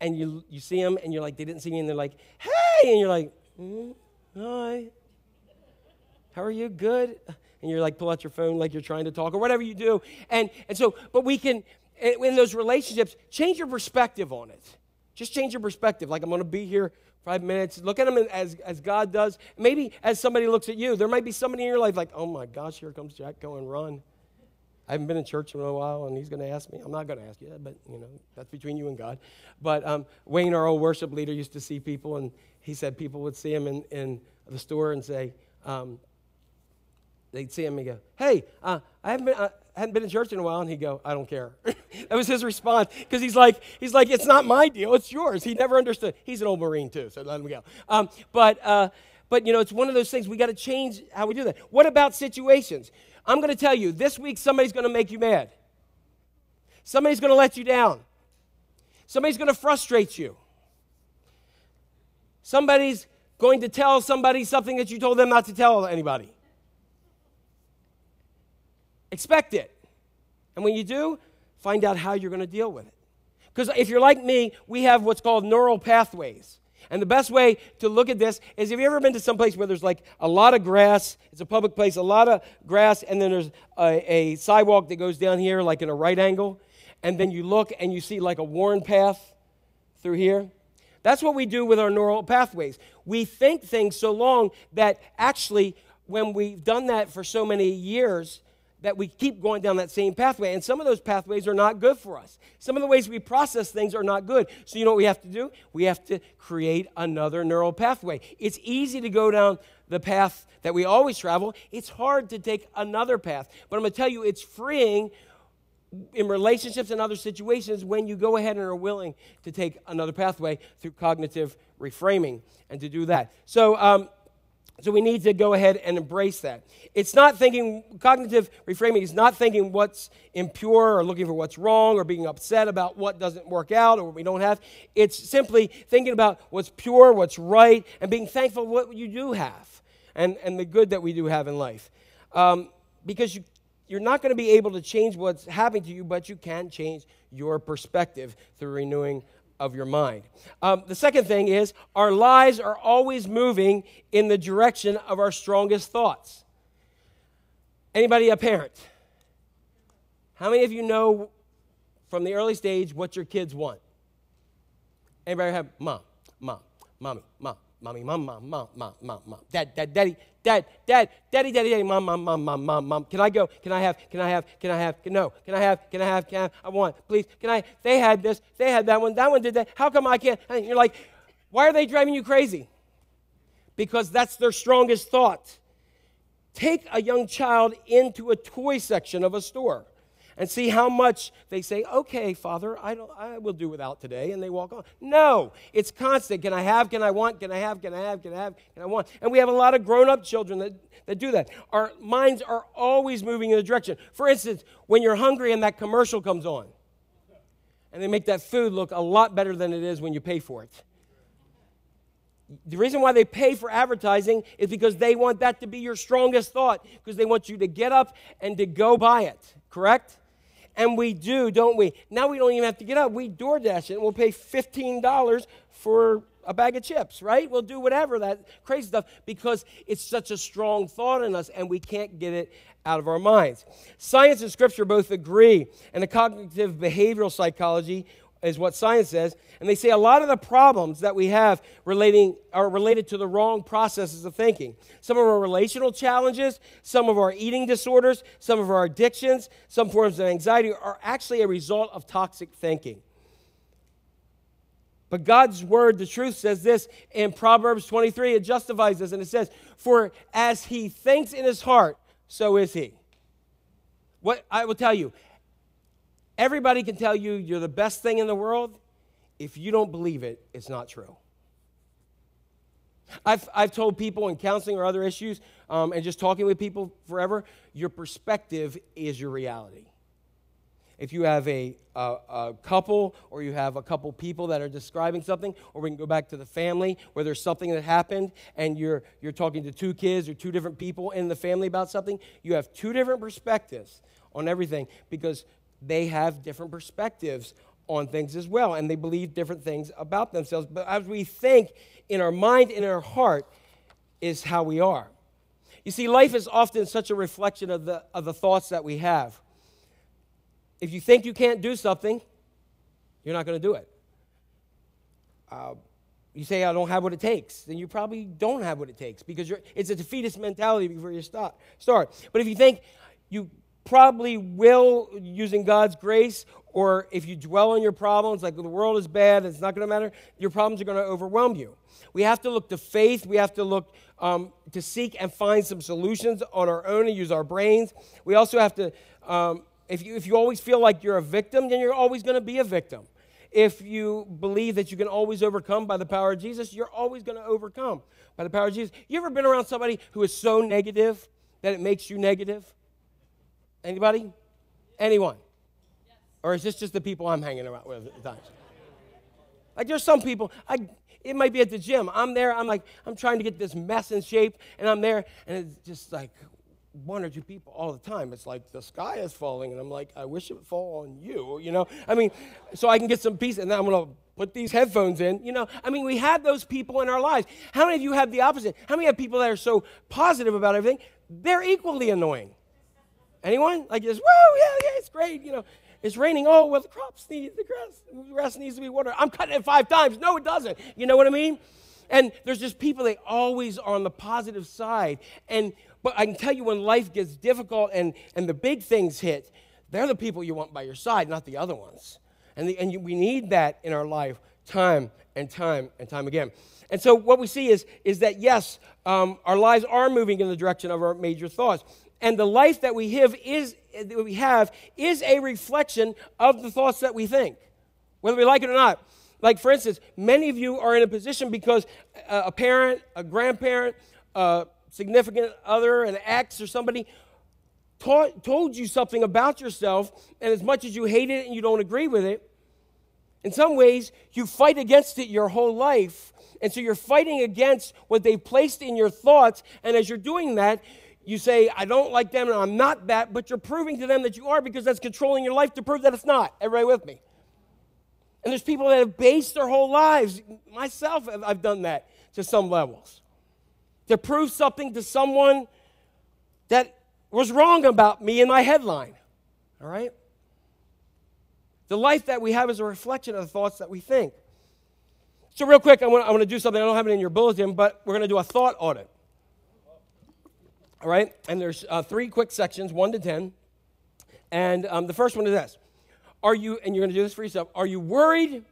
And you, you see them and you're like, they didn't see me, and they're like, hey! And you're like, mm, hi. How are you? Good? And you're like, pull out your phone like you're trying to talk or whatever you do. And, and so, but we can, in those relationships, change your perspective on it. Just change your perspective. Like, I'm going to be here five minutes. Look at them as, as God does. Maybe as somebody looks at you, there might be somebody in your life like, oh my gosh, here comes Jack. Go and run. I haven't been in church in a while, and he's going to ask me. I'm not going to ask you that, but you know that's between you and God. But um, Wayne, our old worship leader, used to see people, and he said people would see him in, in the store and say, um, they'd see him and go, "Hey, uh, I haven't been." Uh, hadn't been in church in a while, and he'd go, "I don't care." that was his response because he's like, he's like, "It's not my deal; it's yours." He never understood. He's an old Marine too, so let him go. Um, but uh, but you know, it's one of those things we got to change how we do that. What about situations? I'm going to tell you this week somebody's going to make you mad. Somebody's going to let you down. Somebody's going to frustrate you. Somebody's going to tell somebody something that you told them not to tell anybody. Expect it. And when you do, find out how you're going to deal with it. Because if you're like me, we have what's called neural pathways. And the best way to look at this is have you ever been to some place where there's like a lot of grass? It's a public place, a lot of grass, and then there's a, a sidewalk that goes down here, like in a right angle. And then you look and you see like a worn path through here. That's what we do with our neural pathways. We think things so long that actually, when we've done that for so many years, that we keep going down that same pathway. And some of those pathways are not good for us. Some of the ways we process things are not good. So, you know what we have to do? We have to create another neural pathway. It's easy to go down the path that we always travel, it's hard to take another path. But I'm going to tell you, it's freeing in relationships and other situations when you go ahead and are willing to take another pathway through cognitive reframing and to do that. So, um, So we need to go ahead and embrace that. It's not thinking, cognitive reframing is not thinking what's impure or looking for what's wrong or being upset about what doesn't work out or what we don't have. It's simply thinking about what's pure, what's right, and being thankful for what you do have and, and the good that we do have in life. Um, because you, you're not going to be able to change what's happening to you, but you can change your perspective through renewing of your mind. Um, the second thing is our lives are always moving in the direction of our strongest thoughts. Anybody a parent? How many of you know from the early stage what your kids want? Anybody have mom, mom, mommy, mom, mommy, mom, mom, mom, mom, mom, mom, dad, dad, daddy, dad, dad, daddy, daddy, daddy, mom, mom, mom, mom, mom, mom. Can I go? Can I have? Can I have? Can I have? No. Can I have? Can I have? Can I have? I want. Please. Can I? They had this. They had that one. That one did that. How come I can't? And you're like, why are they driving you crazy? Because that's their strongest thought. Take a young child into a toy section of a store and see how much they say, okay, Father, I, don't, I will do without today, and they walk on. No, it's constant. Can I have? Can I want? Can I have? Can I have? Can I have? Can I want? And we have a lot of grown up children that, that do that. Our minds are always moving in a direction. For instance, when you're hungry and that commercial comes on, and they make that food look a lot better than it is when you pay for it. The reason why they pay for advertising is because they want that to be your strongest thought, because they want you to get up and to go buy it, correct? And we do, don't we? Now we don't even have to get up. We DoorDash it and we'll pay $15 for a bag of chips, right? We'll do whatever, that crazy stuff, because it's such a strong thought in us and we can't get it out of our minds. Science and scripture both agree, and the cognitive behavioral psychology is what science says. And they say a lot of the problems that we have relating are related to the wrong processes of thinking. Some of our relational challenges, some of our eating disorders, some of our addictions, some forms of anxiety are actually a result of toxic thinking. But God's word, the truth, says this in Proverbs 23. It justifies this, and it says, For as he thinks in his heart, so is he. What I will tell you, Everybody can tell you you're the best thing in the world. If you don't believe it, it's not true. I've, I've told people in counseling or other issues um, and just talking with people forever, your perspective is your reality. If you have a, a, a, couple or you have a couple people that are describing something, or we can go back to the family where there's something that happened and you're, you're talking to two kids or two different people in the family about something, you have two different perspectives on everything because they have different perspectives on things as well, and they believe different things about themselves. But as we think in our mind and in our heart, is how we are. You see, life is often such a reflection of the, of the thoughts that we have. If you think you can't do something, you're not going to do it. Uh, you say, I don't have what it takes, then you probably don't have what it takes because it's a defeatist mentality before you start. start. But if you think you probably will using God's grace, or if you dwell on your problems, like the world is bad, it's not going to matter, your problems are going to overwhelm you. We have to look to faith. We have to look um, to seek and find some solutions on our own and use our brains. We also have to, um, if, you, if you always feel like you're a victim, then you're always going to be a victim. If you believe that you can always overcome by the power of Jesus, you're always going to overcome by the power of Jesus. You ever been around somebody who is so negative that it makes you negative? Anybody? Anyone? Or is this just the people I'm hanging around with at times? Like there's some people, I, it might be at the gym. I'm there, I'm like, I'm trying to get this mess in shape, and I'm there, and it's just like one or two people all the time. It's like the sky is falling, and I'm like, I wish it would fall on you, you know? I mean, so I can get some peace, and then I'm gonna put these headphones in, you know? I mean, we have those people in our lives. How many of you have the opposite? How many have people that are so positive about everything? They're equally annoying. Anyone? Like just, whoa, yeah, yeah, it's great. You know, it's raining. Oh, well, the crops need, the grass, the grass needs to be watered. I'm cutting it five times. No, it doesn't. You know what I mean? And there's just people that always are on the positive side. And but I can tell you when life gets difficult and, and the big things hit, they're the people you want by your side, not the other ones. And, the, and you, we need that in our life time and time and time again. And so what we see is, is that, yes, um, our lives are moving in the direction of our major thoughts and the life that we have is that we have is a reflection of the thoughts that we think, whether we like it or not. Like for instance, many of you are in a position because a parent, a grandparent, a significant other, an ex, or somebody taught, told you something about yourself, and as much as you hate it and you don't agree with it, in some ways, you fight against it your whole life. And so you're fighting against what they've placed in your thoughts. And as you're doing that, you say, I don't like them and I'm not that, but you're proving to them that you are because that's controlling your life to prove that it's not. Everybody with me? And there's people that have based their whole lives, myself, I've done that to some levels, to prove something to someone that was wrong about me in my headline. All right? The life that we have is a reflection of the thoughts that we think. So, real quick, I want, I want to do something. I don't have it in your bulletin, but we're going to do a thought audit. All right? And there's uh, three quick sections, one to 10. And um, the first one is this Are you, and you're going to do this for yourself, are you worried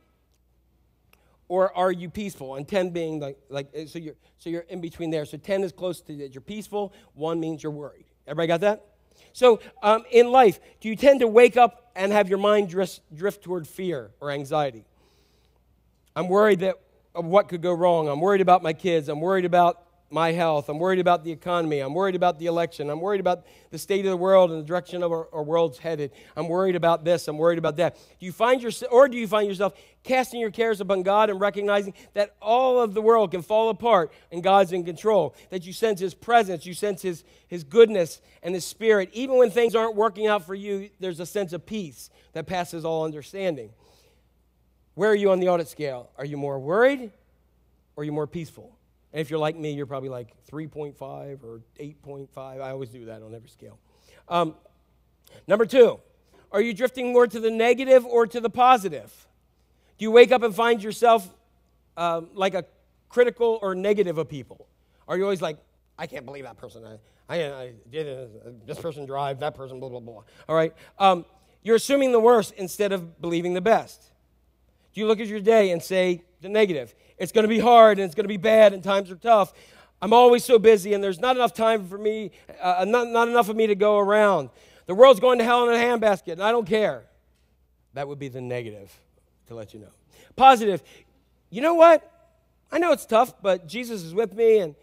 or are you peaceful? And 10 being like, like so, you're, so you're in between there. So 10 is close to that you're peaceful, 1 means you're worried. Everybody got that? So, um, in life, do you tend to wake up and have your mind drift, drift toward fear or anxiety? I'm worried that what could go wrong. I'm worried about my kids. I'm worried about my health. I'm worried about the economy. I'm worried about the election. I'm worried about the state of the world and the direction of our, our world's headed. I'm worried about this. I'm worried about that. Do you find yourself, or do you find yourself casting your cares upon God and recognizing that all of the world can fall apart and God's in control? That you sense His presence, you sense His, His goodness and His Spirit. Even when things aren't working out for you, there's a sense of peace that passes all understanding. Where are you on the audit scale? Are you more worried or are you more peaceful? And if you're like me, you're probably like 3.5 or 8.5. I always do that on every scale. Um, number two, are you drifting more to the negative or to the positive? Do you wake up and find yourself um, like a critical or negative of people? Are you always like, I can't believe that person. I, I, I did it. This person drive, that person, blah, blah, blah. All right. Um, you're assuming the worst instead of believing the best. Do you look at your day and say the negative? It's going to be hard and it's going to be bad and times are tough. I'm always so busy and there's not enough time for me, uh, not, not enough of me to go around. The world's going to hell in a handbasket and I don't care. That would be the negative to let you know. Positive, you know what? I know it's tough, but Jesus is with me and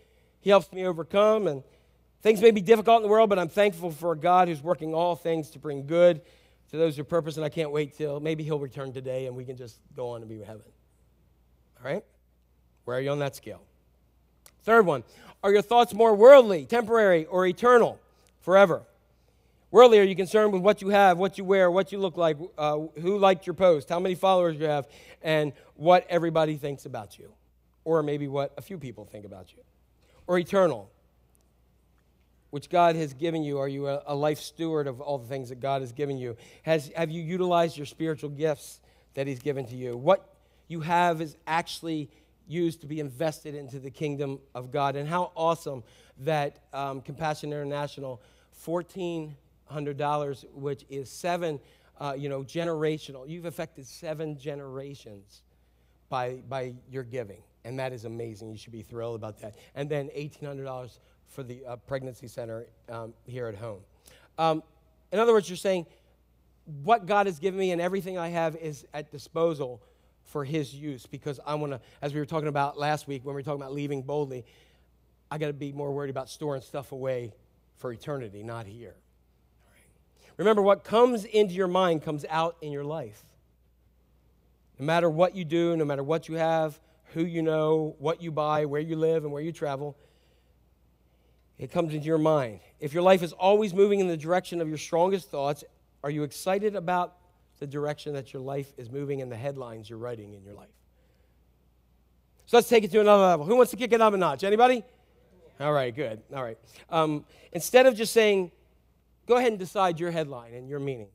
he helps me overcome. And things may be difficult in the world, but I'm thankful for a God who's working all things to bring good to those who purpose. And I can't wait till maybe he'll return today and we can just go on and be with heaven. All right? Where are you on that scale? Third one, are your thoughts more worldly, temporary, or eternal, forever? Worldly, are you concerned with what you have, what you wear, what you look like, uh, who liked your post, how many followers you have, and what everybody thinks about you? Or maybe what a few people think about you. Or eternal, which God has given you? Are you a, life steward of all the things that God has given you? Has, have you utilized your spiritual gifts that He's given to you? What you have is actually used to be invested into the kingdom of God. And how awesome that um, Compassion International, $1,400, which is seven, uh, you know, generational. You've affected seven generations by, by your giving. And that is amazing. You should be thrilled about that. And then $1,800 for the uh, pregnancy center um, here at home. Um, in other words, you're saying, what God has given me and everything I have is at disposal for his use because I want to, as we were talking about last week when we were talking about leaving boldly, I got to be more worried about storing stuff away for eternity, not here. Remember, what comes into your mind comes out in your life. No matter what you do, no matter what you have, who you know, what you buy, where you live, and where you travel, it comes into your mind. If your life is always moving in the direction of your strongest thoughts, are you excited about the direction that your life is moving and the headlines you're writing in your life. So let's take it to another level. Who wants to kick it up a notch? Anybody? All right, good. All right. Um, instead of just saying, go ahead and decide your headline and your meaning,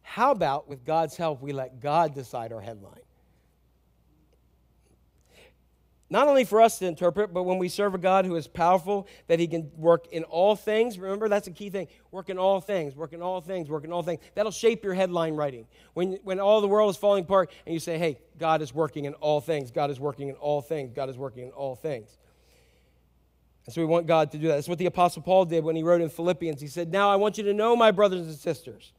how about with God's help, we let God decide our headline? Not only for us to interpret, but when we serve a God who is powerful, that he can work in all things. Remember, that's a key thing. Work in all things, work in all things, work in all things. That'll shape your headline writing. When, when all the world is falling apart and you say, hey, God is working in all things, God is working in all things, God is working in all things. And so we want God to do that. That's what the Apostle Paul did when he wrote in Philippians. He said, Now I want you to know, my brothers and sisters,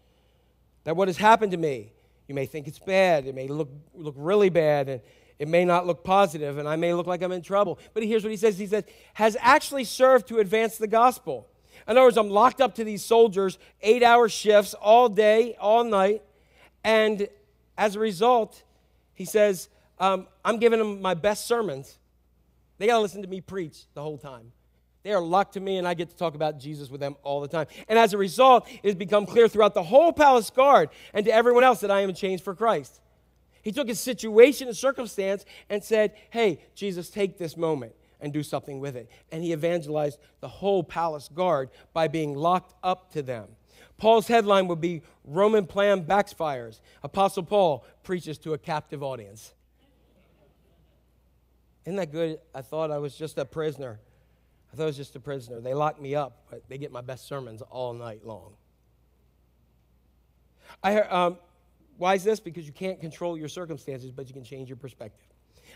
that what has happened to me, you may think it's bad, it may look, look really bad, and It may not look positive, and I may look like I'm in trouble. But here's what he says He says, has actually served to advance the gospel. In other words, I'm locked up to these soldiers, eight hour shifts all day, all night. And as a result, he says, um, I'm giving them my best sermons. They got to listen to me preach the whole time. They are locked to me, and I get to talk about Jesus with them all the time. And as a result, it has become clear throughout the whole palace guard and to everyone else that I am changed for Christ. He took his situation and circumstance and said, Hey, Jesus, take this moment and do something with it. And he evangelized the whole palace guard by being locked up to them. Paul's headline would be Roman plan backfires. Apostle Paul preaches to a captive audience. Isn't that good? I thought I was just a prisoner. I thought I was just a prisoner. They lock me up, but they get my best sermons all night long. I heard, um, why is this? Because you can't control your circumstances, but you can change your perspective.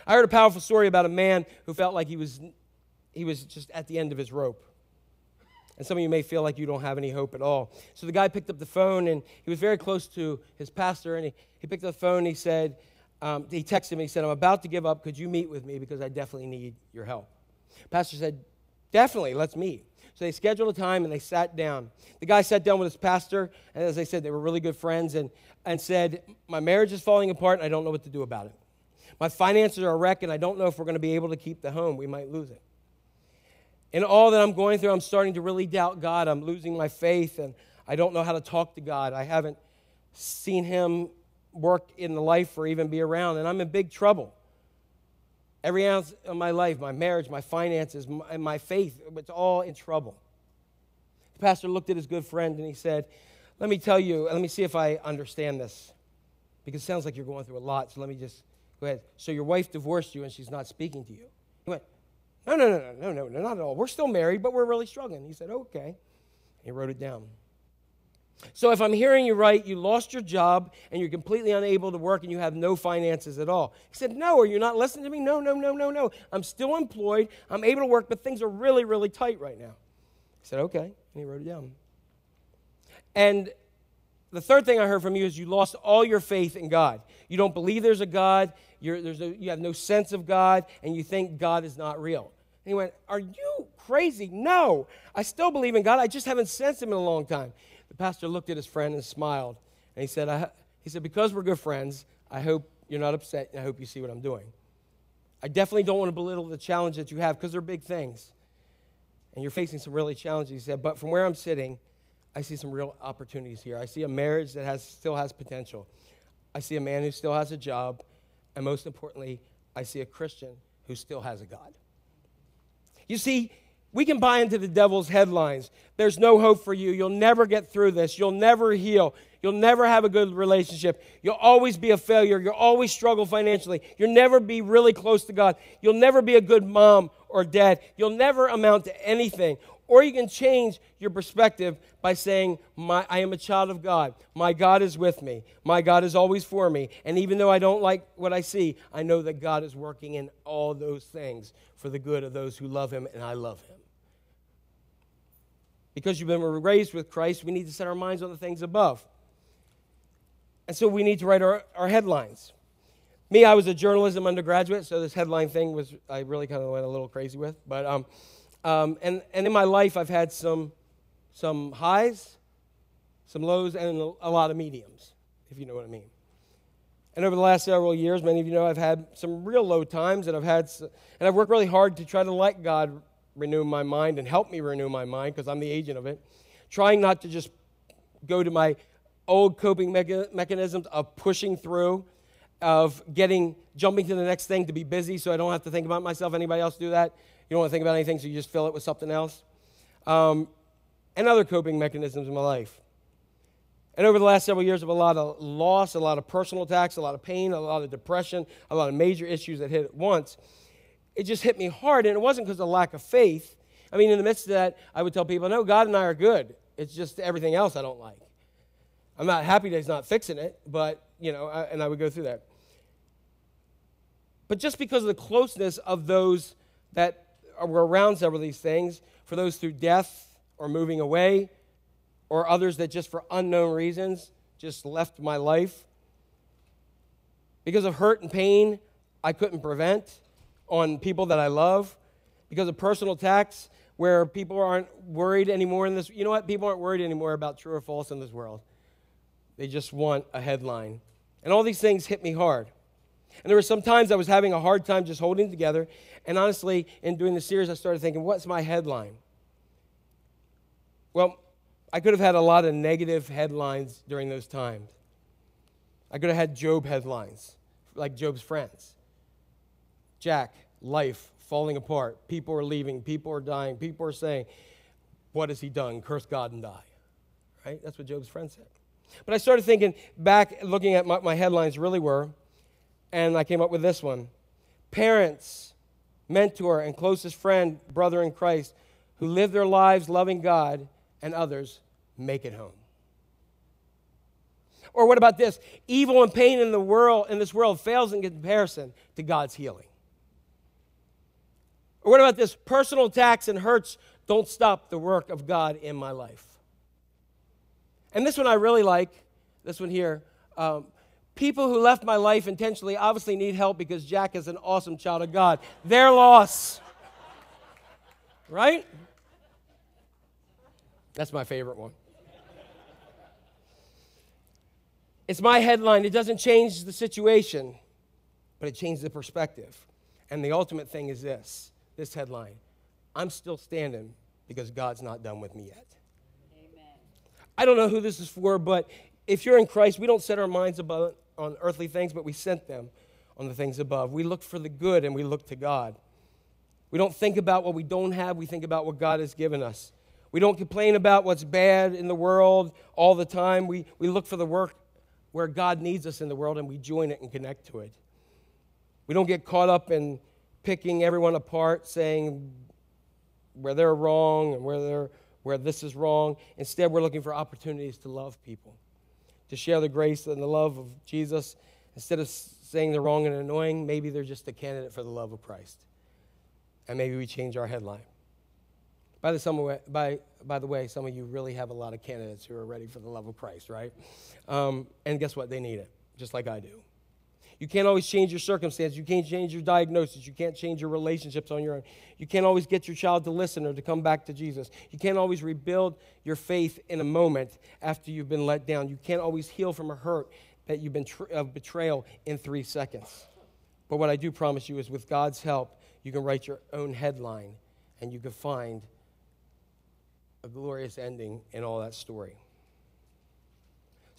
I heard a powerful story about a man who felt like he was, he was just at the end of his rope. And some of you may feel like you don't have any hope at all. So the guy picked up the phone, and he was very close to his pastor, and he, he picked up the phone and he said, um, he texted me, he said, I'm about to give up. Could you meet with me? Because I definitely need your help. Pastor said, Definitely, let's meet. So they scheduled a time and they sat down. The guy sat down with his pastor, and as I said, they were really good friends, and, and said, My marriage is falling apart, and I don't know what to do about it. My finances are a wreck, and I don't know if we're going to be able to keep the home. We might lose it. In all that I'm going through, I'm starting to really doubt God. I'm losing my faith, and I don't know how to talk to God. I haven't seen Him work in the life or even be around, and I'm in big trouble. Every ounce of my life, my marriage, my finances, my, my faith, it's all in trouble. The pastor looked at his good friend and he said, Let me tell you, let me see if I understand this. Because it sounds like you're going through a lot, so let me just go ahead. So your wife divorced you and she's not speaking to you. He went, No, no, no, no, no, no, not at all. We're still married, but we're really struggling. He said, Okay. He wrote it down. So, if I'm hearing you right, you lost your job and you're completely unable to work and you have no finances at all. He said, No, are you not listening to me? No, no, no, no, no. I'm still employed. I'm able to work, but things are really, really tight right now. He said, Okay. And he wrote it down. And the third thing I heard from you is you lost all your faith in God. You don't believe there's a God, there's a, you have no sense of God, and you think God is not real. And he went, Are you crazy? No. I still believe in God. I just haven't sensed him in a long time. The pastor looked at his friend and smiled. And he said, he said, Because we're good friends, I hope you're not upset and I hope you see what I'm doing. I definitely don't want to belittle the challenge that you have because they're big things. And you're facing some really challenges. He said, But from where I'm sitting, I see some real opportunities here. I see a marriage that has, still has potential. I see a man who still has a job. And most importantly, I see a Christian who still has a God. You see, we can buy into the devil's headlines. There's no hope for you. You'll never get through this. You'll never heal. You'll never have a good relationship. You'll always be a failure. You'll always struggle financially. You'll never be really close to God. You'll never be a good mom or dad. You'll never amount to anything. Or you can change your perspective by saying, my, I am a child of God. My God is with me. My God is always for me. And even though I don't like what I see, I know that God is working in all those things for the good of those who love Him, and I love Him. Because you've been raised with Christ, we need to set our minds on the things above. And so we need to write our, our headlines. Me, I was a journalism undergraduate, so this headline thing was, I really kind of went a little crazy with. But, um, um, and, and in my life, I've had some, some highs, some lows, and a lot of mediums, if you know what I mean. And over the last several years, many of you know I've had some real low times, and I've had, and I've worked really hard to try to let God renew my mind and help me renew my mind because I'm the agent of it. Trying not to just go to my old coping mecha- mechanisms of pushing through, of getting, jumping to the next thing to be busy so I don't have to think about myself. Anybody else do that? You don't want to think about anything, so you just fill it with something else. Um, and other coping mechanisms in my life. And over the last several years of a lot of loss, a lot of personal attacks, a lot of pain, a lot of depression, a lot of major issues that hit at once, it just hit me hard. And it wasn't because of lack of faith. I mean, in the midst of that, I would tell people, no, God and I are good. It's just everything else I don't like. I'm not happy that He's not fixing it, but, you know, I, and I would go through that. But just because of the closeness of those that were around several of these things, for those through death or moving away, or others that just for unknown reasons just left my life, because of hurt and pain, I couldn't prevent on people that I love because of personal attacks where people aren't worried anymore in this. You know what? People aren't worried anymore about true or false in this world. They just want a headline. And all these things hit me hard. And there were some times I was having a hard time just holding together. And honestly, in doing the series, I started thinking, what's my headline? Well, I could have had a lot of negative headlines during those times. I could have had Job headlines, like Job's friends. Jack, life falling apart. People are leaving. People are dying. People are saying, What has he done? Curse God and die. Right? That's what Job's friends said. But I started thinking back, looking at what my headlines really were, and I came up with this one Parents, mentor, and closest friend, brother in Christ, who live their lives loving God and others, make it home. Or what about this? Evil and pain in the world in this world fails in comparison to God's healing. Or what about this? Personal attacks and hurts don't stop the work of God in my life. And this one I really like, this one here. Um, people who left my life intentionally obviously need help because Jack is an awesome child of God. Their loss. Right? That's my favorite one. It's my headline. It doesn't change the situation, but it changes the perspective. And the ultimate thing is this this headline I'm still standing because God's not done with me yet. Amen. I don't know who this is for, but if you're in Christ, we don't set our minds above, on earthly things, but we set them on the things above. We look for the good and we look to God. We don't think about what we don't have, we think about what God has given us. We don't complain about what's bad in the world all the time. We, we look for the work where God needs us in the world and we join it and connect to it. We don't get caught up in picking everyone apart, saying where they're wrong and where, they're, where this is wrong. Instead, we're looking for opportunities to love people, to share the grace and the love of Jesus. Instead of saying they're wrong and annoying, maybe they're just a candidate for the love of Christ. And maybe we change our headline. By the, by, by the way, some of you really have a lot of candidates who are ready for the love of Christ, right? Um, and guess what? They need it, just like I do. You can't always change your circumstances. You can't change your diagnosis. You can't change your relationships on your own. You can't always get your child to listen or to come back to Jesus. You can't always rebuild your faith in a moment after you've been let down. You can't always heal from a hurt that you've been tr- of betrayal in three seconds. But what I do promise you is with God's help, you can write your own headline and you can find a glorious ending in all that story.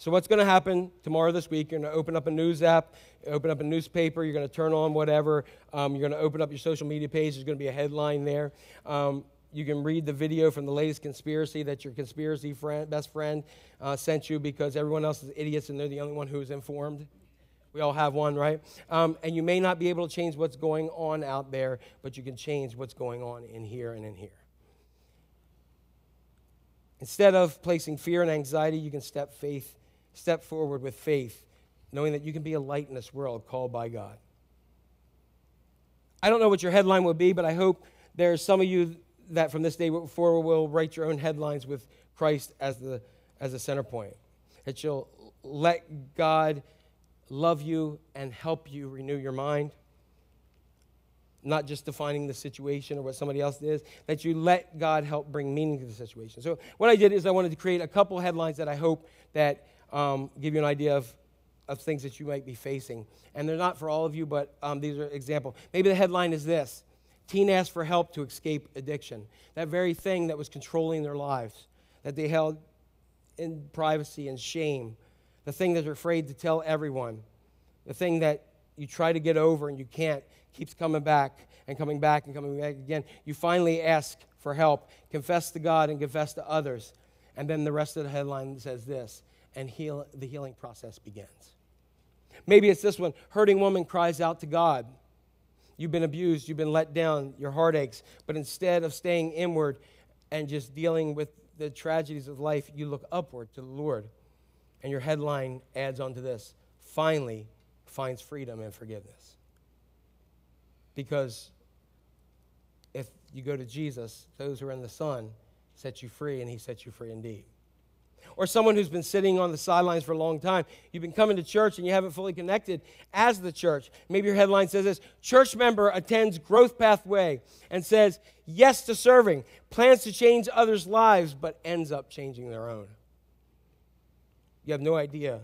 So, what's going to happen tomorrow this week? You're going to open up a news app, open up a newspaper, you're going to turn on whatever, um, you're going to open up your social media page, there's going to be a headline there. Um, you can read the video from the latest conspiracy that your conspiracy friend, best friend uh, sent you because everyone else is idiots and they're the only one who's informed. We all have one, right? Um, and you may not be able to change what's going on out there, but you can change what's going on in here and in here. Instead of placing fear and anxiety, you can step faith, step forward with faith, knowing that you can be a light in this world called by God. I don't know what your headline will be, but I hope there are some of you that from this day forward will write your own headlines with Christ as the as the center point. That you'll let God love you and help you renew your mind not just defining the situation or what somebody else is, that you let God help bring meaning to the situation. So what I did is I wanted to create a couple headlines that I hope that um, give you an idea of, of things that you might be facing. And they're not for all of you, but um, these are example. Maybe the headline is this. Teen asked for help to escape addiction. That very thing that was controlling their lives, that they held in privacy and shame, the thing that they're afraid to tell everyone, the thing that you try to get over and you can't, keeps coming back and coming back and coming back again. You finally ask for help, confess to God and confess to others. And then the rest of the headline says this, and heal, the healing process begins. Maybe it's this one hurting woman cries out to God. You've been abused, you've been let down, your heart aches. But instead of staying inward and just dealing with the tragedies of life, you look upward to the Lord. And your headline adds on to this finally finds freedom and forgiveness. Because if you go to Jesus, those who are in the Son set you free, and He sets you free indeed. Or someone who's been sitting on the sidelines for a long time. You've been coming to church and you haven't fully connected as the church. Maybe your headline says this Church member attends Growth Pathway and says yes to serving, plans to change others' lives, but ends up changing their own. You have no idea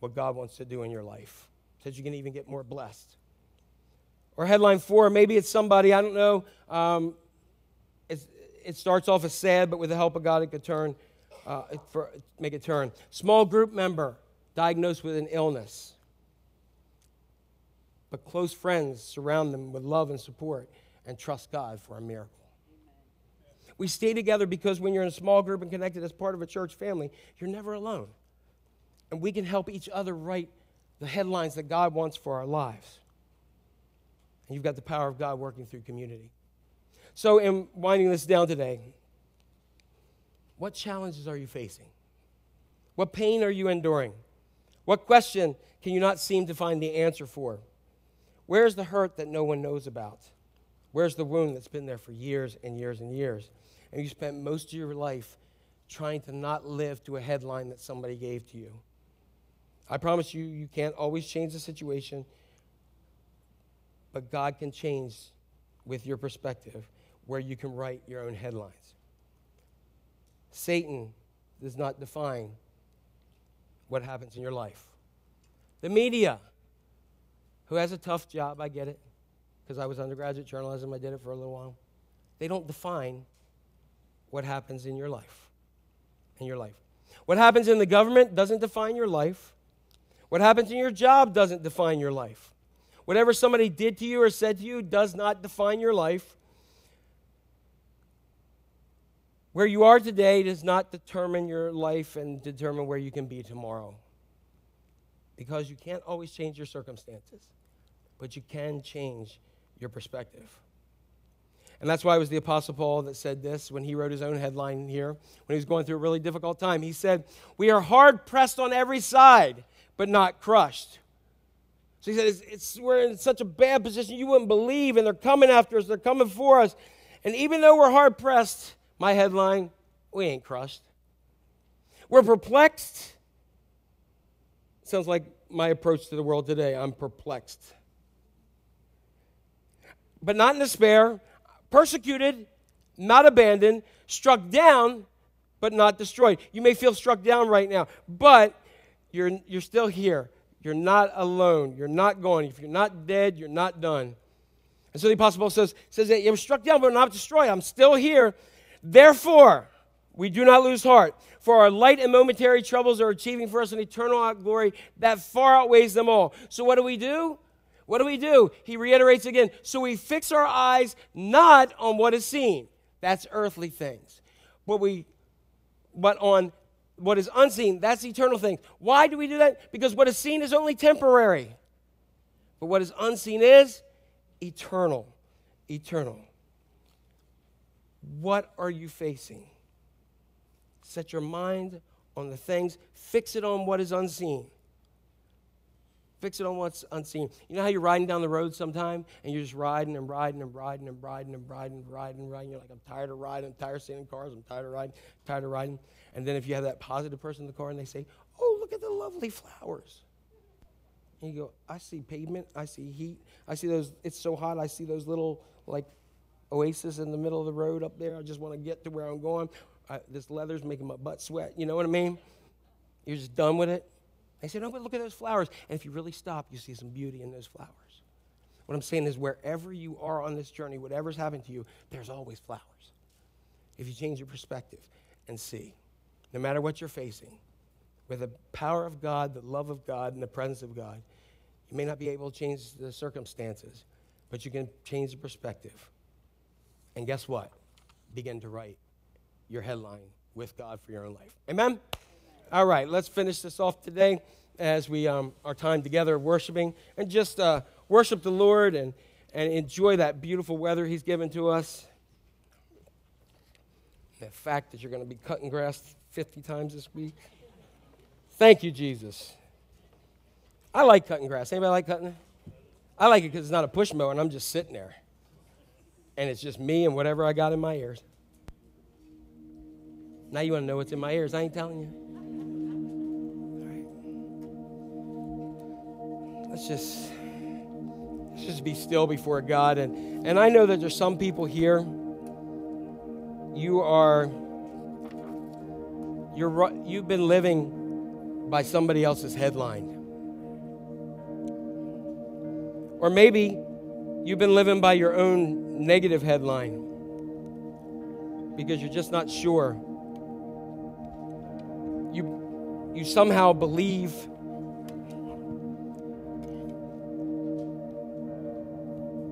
what God wants to do in your life. Says you can even get more blessed. Or headline four, maybe it's somebody, I don't know. Um, it starts off as sad, but with the help of God, it could turn, uh, for, make a turn. Small group member diagnosed with an illness, but close friends surround them with love and support and trust God for a miracle. We stay together because when you're in a small group and connected as part of a church family, you're never alone. And we can help each other write the headlines that God wants for our lives. And you've got the power of God working through community. So, in winding this down today, what challenges are you facing? What pain are you enduring? What question can you not seem to find the answer for? Where's the hurt that no one knows about? Where's the wound that's been there for years and years and years? And you spent most of your life trying to not live to a headline that somebody gave to you. I promise you, you can't always change the situation, but God can change with your perspective where you can write your own headlines. Satan does not define what happens in your life. The media, who has a tough job, I get it, because I was undergraduate journalism, I did it for a little while. They don't define what happens in your life. In your life. What happens in the government doesn't define your life. What happens in your job doesn't define your life. Whatever somebody did to you or said to you does not define your life. Where you are today does not determine your life and determine where you can be tomorrow. Because you can't always change your circumstances, but you can change your perspective. And that's why it was the Apostle Paul that said this when he wrote his own headline here, when he was going through a really difficult time. He said, We are hard pressed on every side, but not crushed. So he said, it's, it's, We're in such a bad position you wouldn't believe, and they're coming after us, they're coming for us. And even though we're hard pressed, my headline, we ain't crushed. We're perplexed. Sounds like my approach to the world today. I'm perplexed. But not in despair, persecuted, not abandoned, struck down, but not destroyed. You may feel struck down right now, but you're, you're still here. You're not alone. You're not going. If you're not dead, you're not done. And so the Apostle Paul says, says that you were struck down, but not destroyed. I'm still here. Therefore, we do not lose heart, for our light and momentary troubles are achieving for us an eternal glory that far outweighs them all. So, what do we do? What do we do? He reiterates again. So, we fix our eyes not on what is seen, that's earthly things, but, we, but on what is unseen, that's eternal things. Why do we do that? Because what is seen is only temporary, but what is unseen is eternal. Eternal. What are you facing? Set your mind on the things, fix it on what is unseen. Fix it on what's unseen. You know how you're riding down the road sometime and you're just riding and riding and riding and riding and riding and riding and riding. You're like, I'm tired of riding. I'm tired of in cars. I'm tired of riding. I'm tired of riding. And then if you have that positive person in the car and they say, Oh, look at the lovely flowers. And you go, I see pavement. I see heat. I see those. It's so hot. I see those little like oasis in the middle of the road up there. I just want to get to where I'm going. I, this leather's making my butt sweat. You know what I mean? You're just done with it. They say, no, but look at those flowers. And if you really stop, you see some beauty in those flowers. What I'm saying is, wherever you are on this journey, whatever's happening to you, there's always flowers. If you change your perspective and see, no matter what you're facing, with the power of God, the love of God, and the presence of God, you may not be able to change the circumstances, but you can change the perspective. And guess what? Begin to write your headline with God for your own life. Amen? All right, let's finish this off today as we um, our time together worshiping and just uh, worship the Lord and, and enjoy that beautiful weather He's given to us. The fact that you're going to be cutting grass 50 times this week. Thank you, Jesus. I like cutting grass. Anybody like cutting? I like it because it's not a push mower and I'm just sitting there and it's just me and whatever I got in my ears. Now you want to know what's in my ears. I ain't telling you. All right. Let's just let's just be still before God and and I know that there's some people here you are you're you've been living by somebody else's headline. Or maybe you've been living by your own negative headline because you're just not sure. You, you somehow believe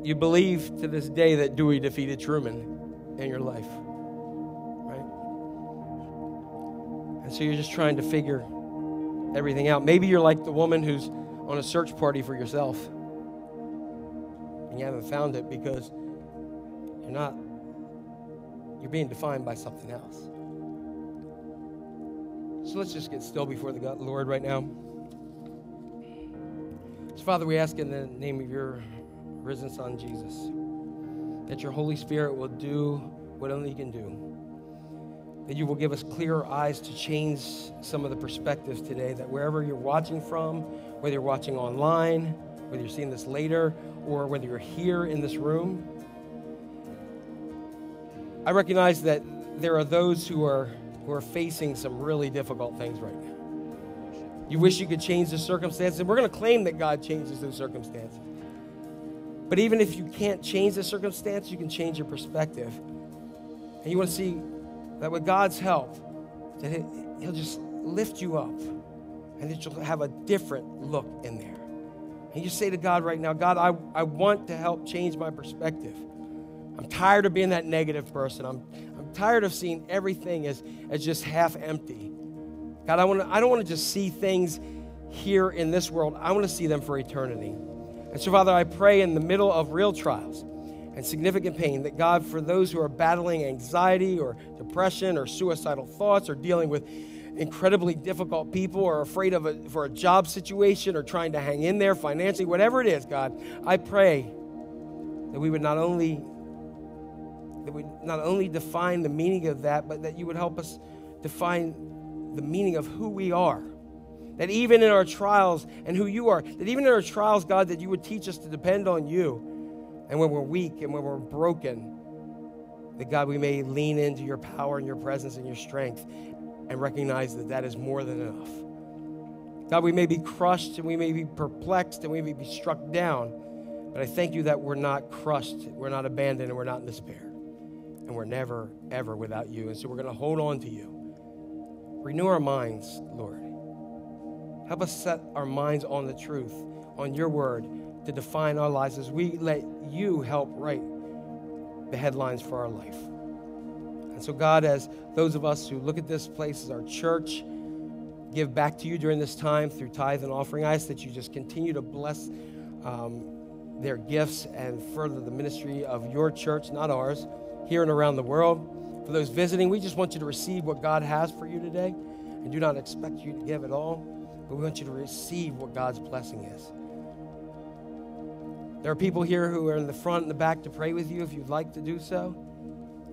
you believe to this day that Dewey defeated Truman in your life. Right? And so you're just trying to figure everything out. Maybe you're like the woman who's on a search party for yourself. And you haven't found it because you're not you're being defined by something else. So let's just get still before the God, Lord right now. So Father, we ask in the name of your risen Son, Jesus, that your Holy Spirit will do what only you can do. That you will give us clearer eyes to change some of the perspectives today. That wherever you're watching from, whether you're watching online, whether you're seeing this later, or whether you're here in this room, I recognize that there are those who are, who are facing some really difficult things right now. You wish you could change the circumstances. We're going to claim that God changes those circumstances. But even if you can't change the circumstance, you can change your perspective. And you want to see that with God's help, that He'll just lift you up and that you'll have a different look in there. And you say to God right now, God, I, I want to help change my perspective. I'm tired of being that negative person. I'm, I'm tired of seeing everything as, as just half empty. God, I, want to, I don't want to just see things here in this world, I want to see them for eternity. And so, Father, I pray in the middle of real trials and significant pain that God, for those who are battling anxiety or depression or suicidal thoughts or dealing with incredibly difficult people or afraid of a, for a job situation or trying to hang in there financially, whatever it is, God, I pray that we would not only that we not only define the meaning of that, but that you would help us define the meaning of who we are. That even in our trials and who you are, that even in our trials, God, that you would teach us to depend on you. And when we're weak and when we're broken, that God, we may lean into your power and your presence and your strength and recognize that that is more than enough. God, we may be crushed and we may be perplexed and we may be struck down, but I thank you that we're not crushed, we're not abandoned, and we're not in despair. And we're never, ever without you. And so we're going to hold on to you. Renew our minds, Lord. Help us set our minds on the truth, on your word, to define our lives as we let you help write the headlines for our life. And so, God, as those of us who look at this place as our church, give back to you during this time through tithe and offering, I ask that you just continue to bless um, their gifts and further the ministry of your church, not ours, here and around the world. For those visiting, we just want you to receive what God has for you today and do not expect you to give it all, but we want you to receive what God's blessing is. There are people here who are in the front and the back to pray with you if you'd like to do so.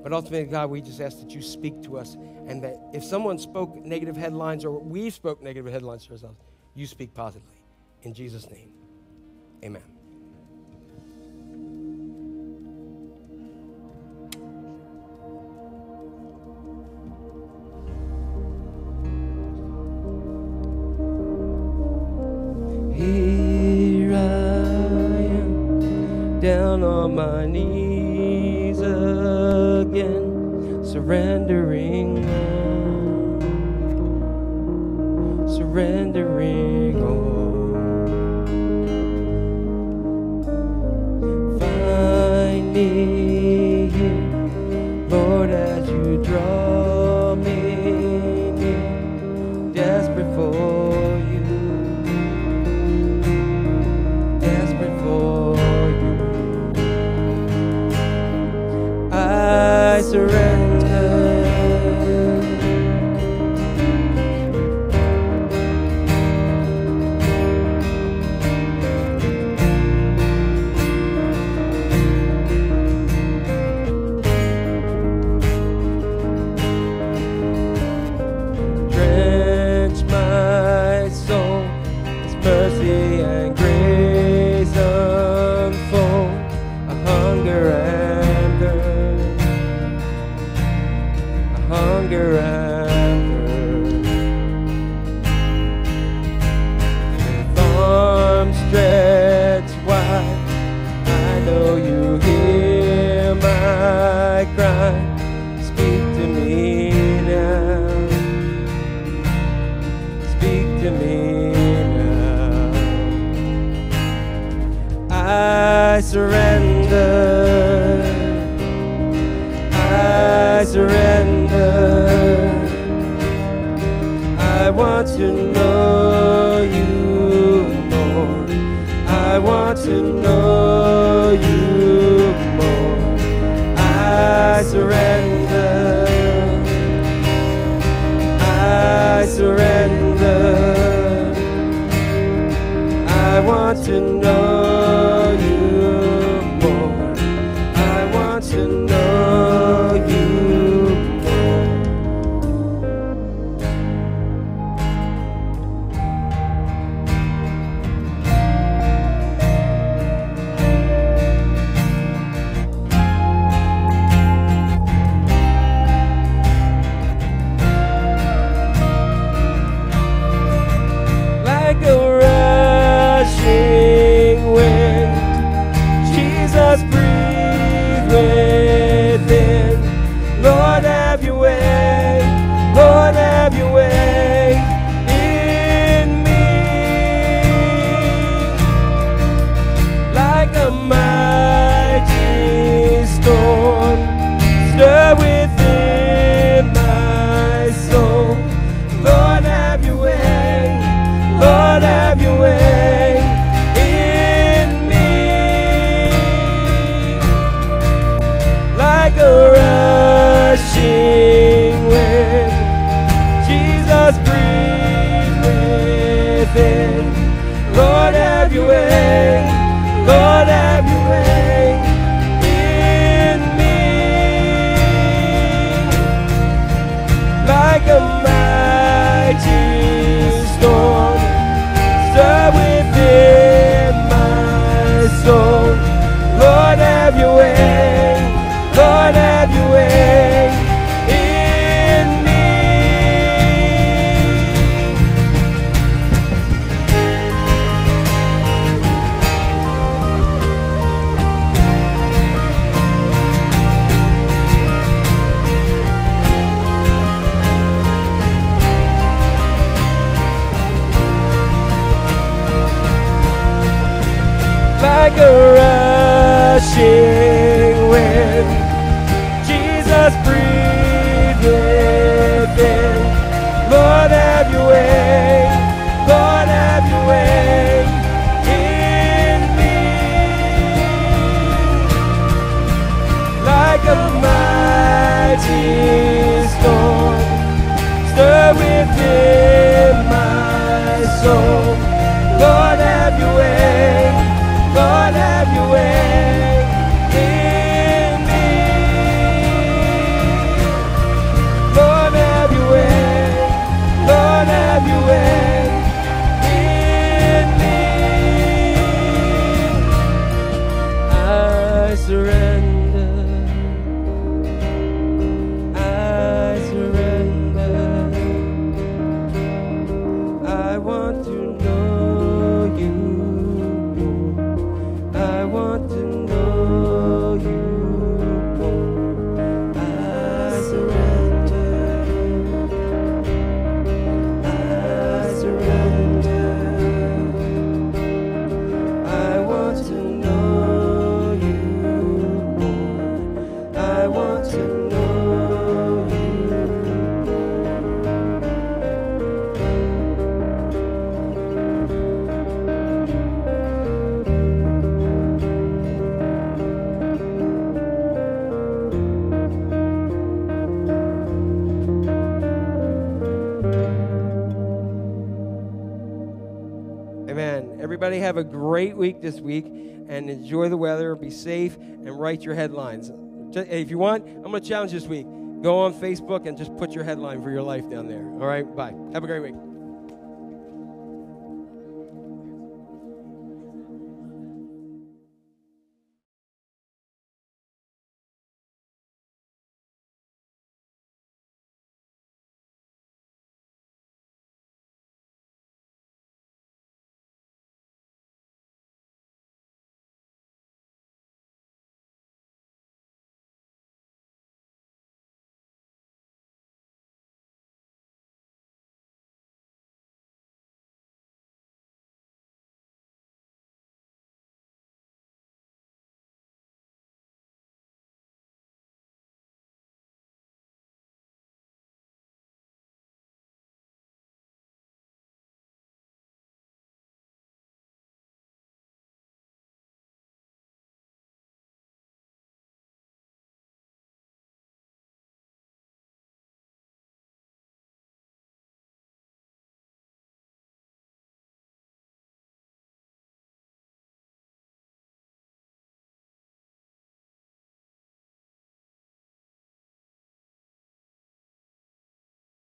But ultimately, God, we just ask that you speak to us and that if someone spoke negative headlines or we spoke negative headlines to ourselves, you speak positively. In Jesus' name, amen. Here I am, down on my knees again, surrendering all, surrendering all. Find me surrender. write your headlines. If you want, I'm going to challenge this week. Go on Facebook and just put your headline for your life down there. All right, bye. Have a great week.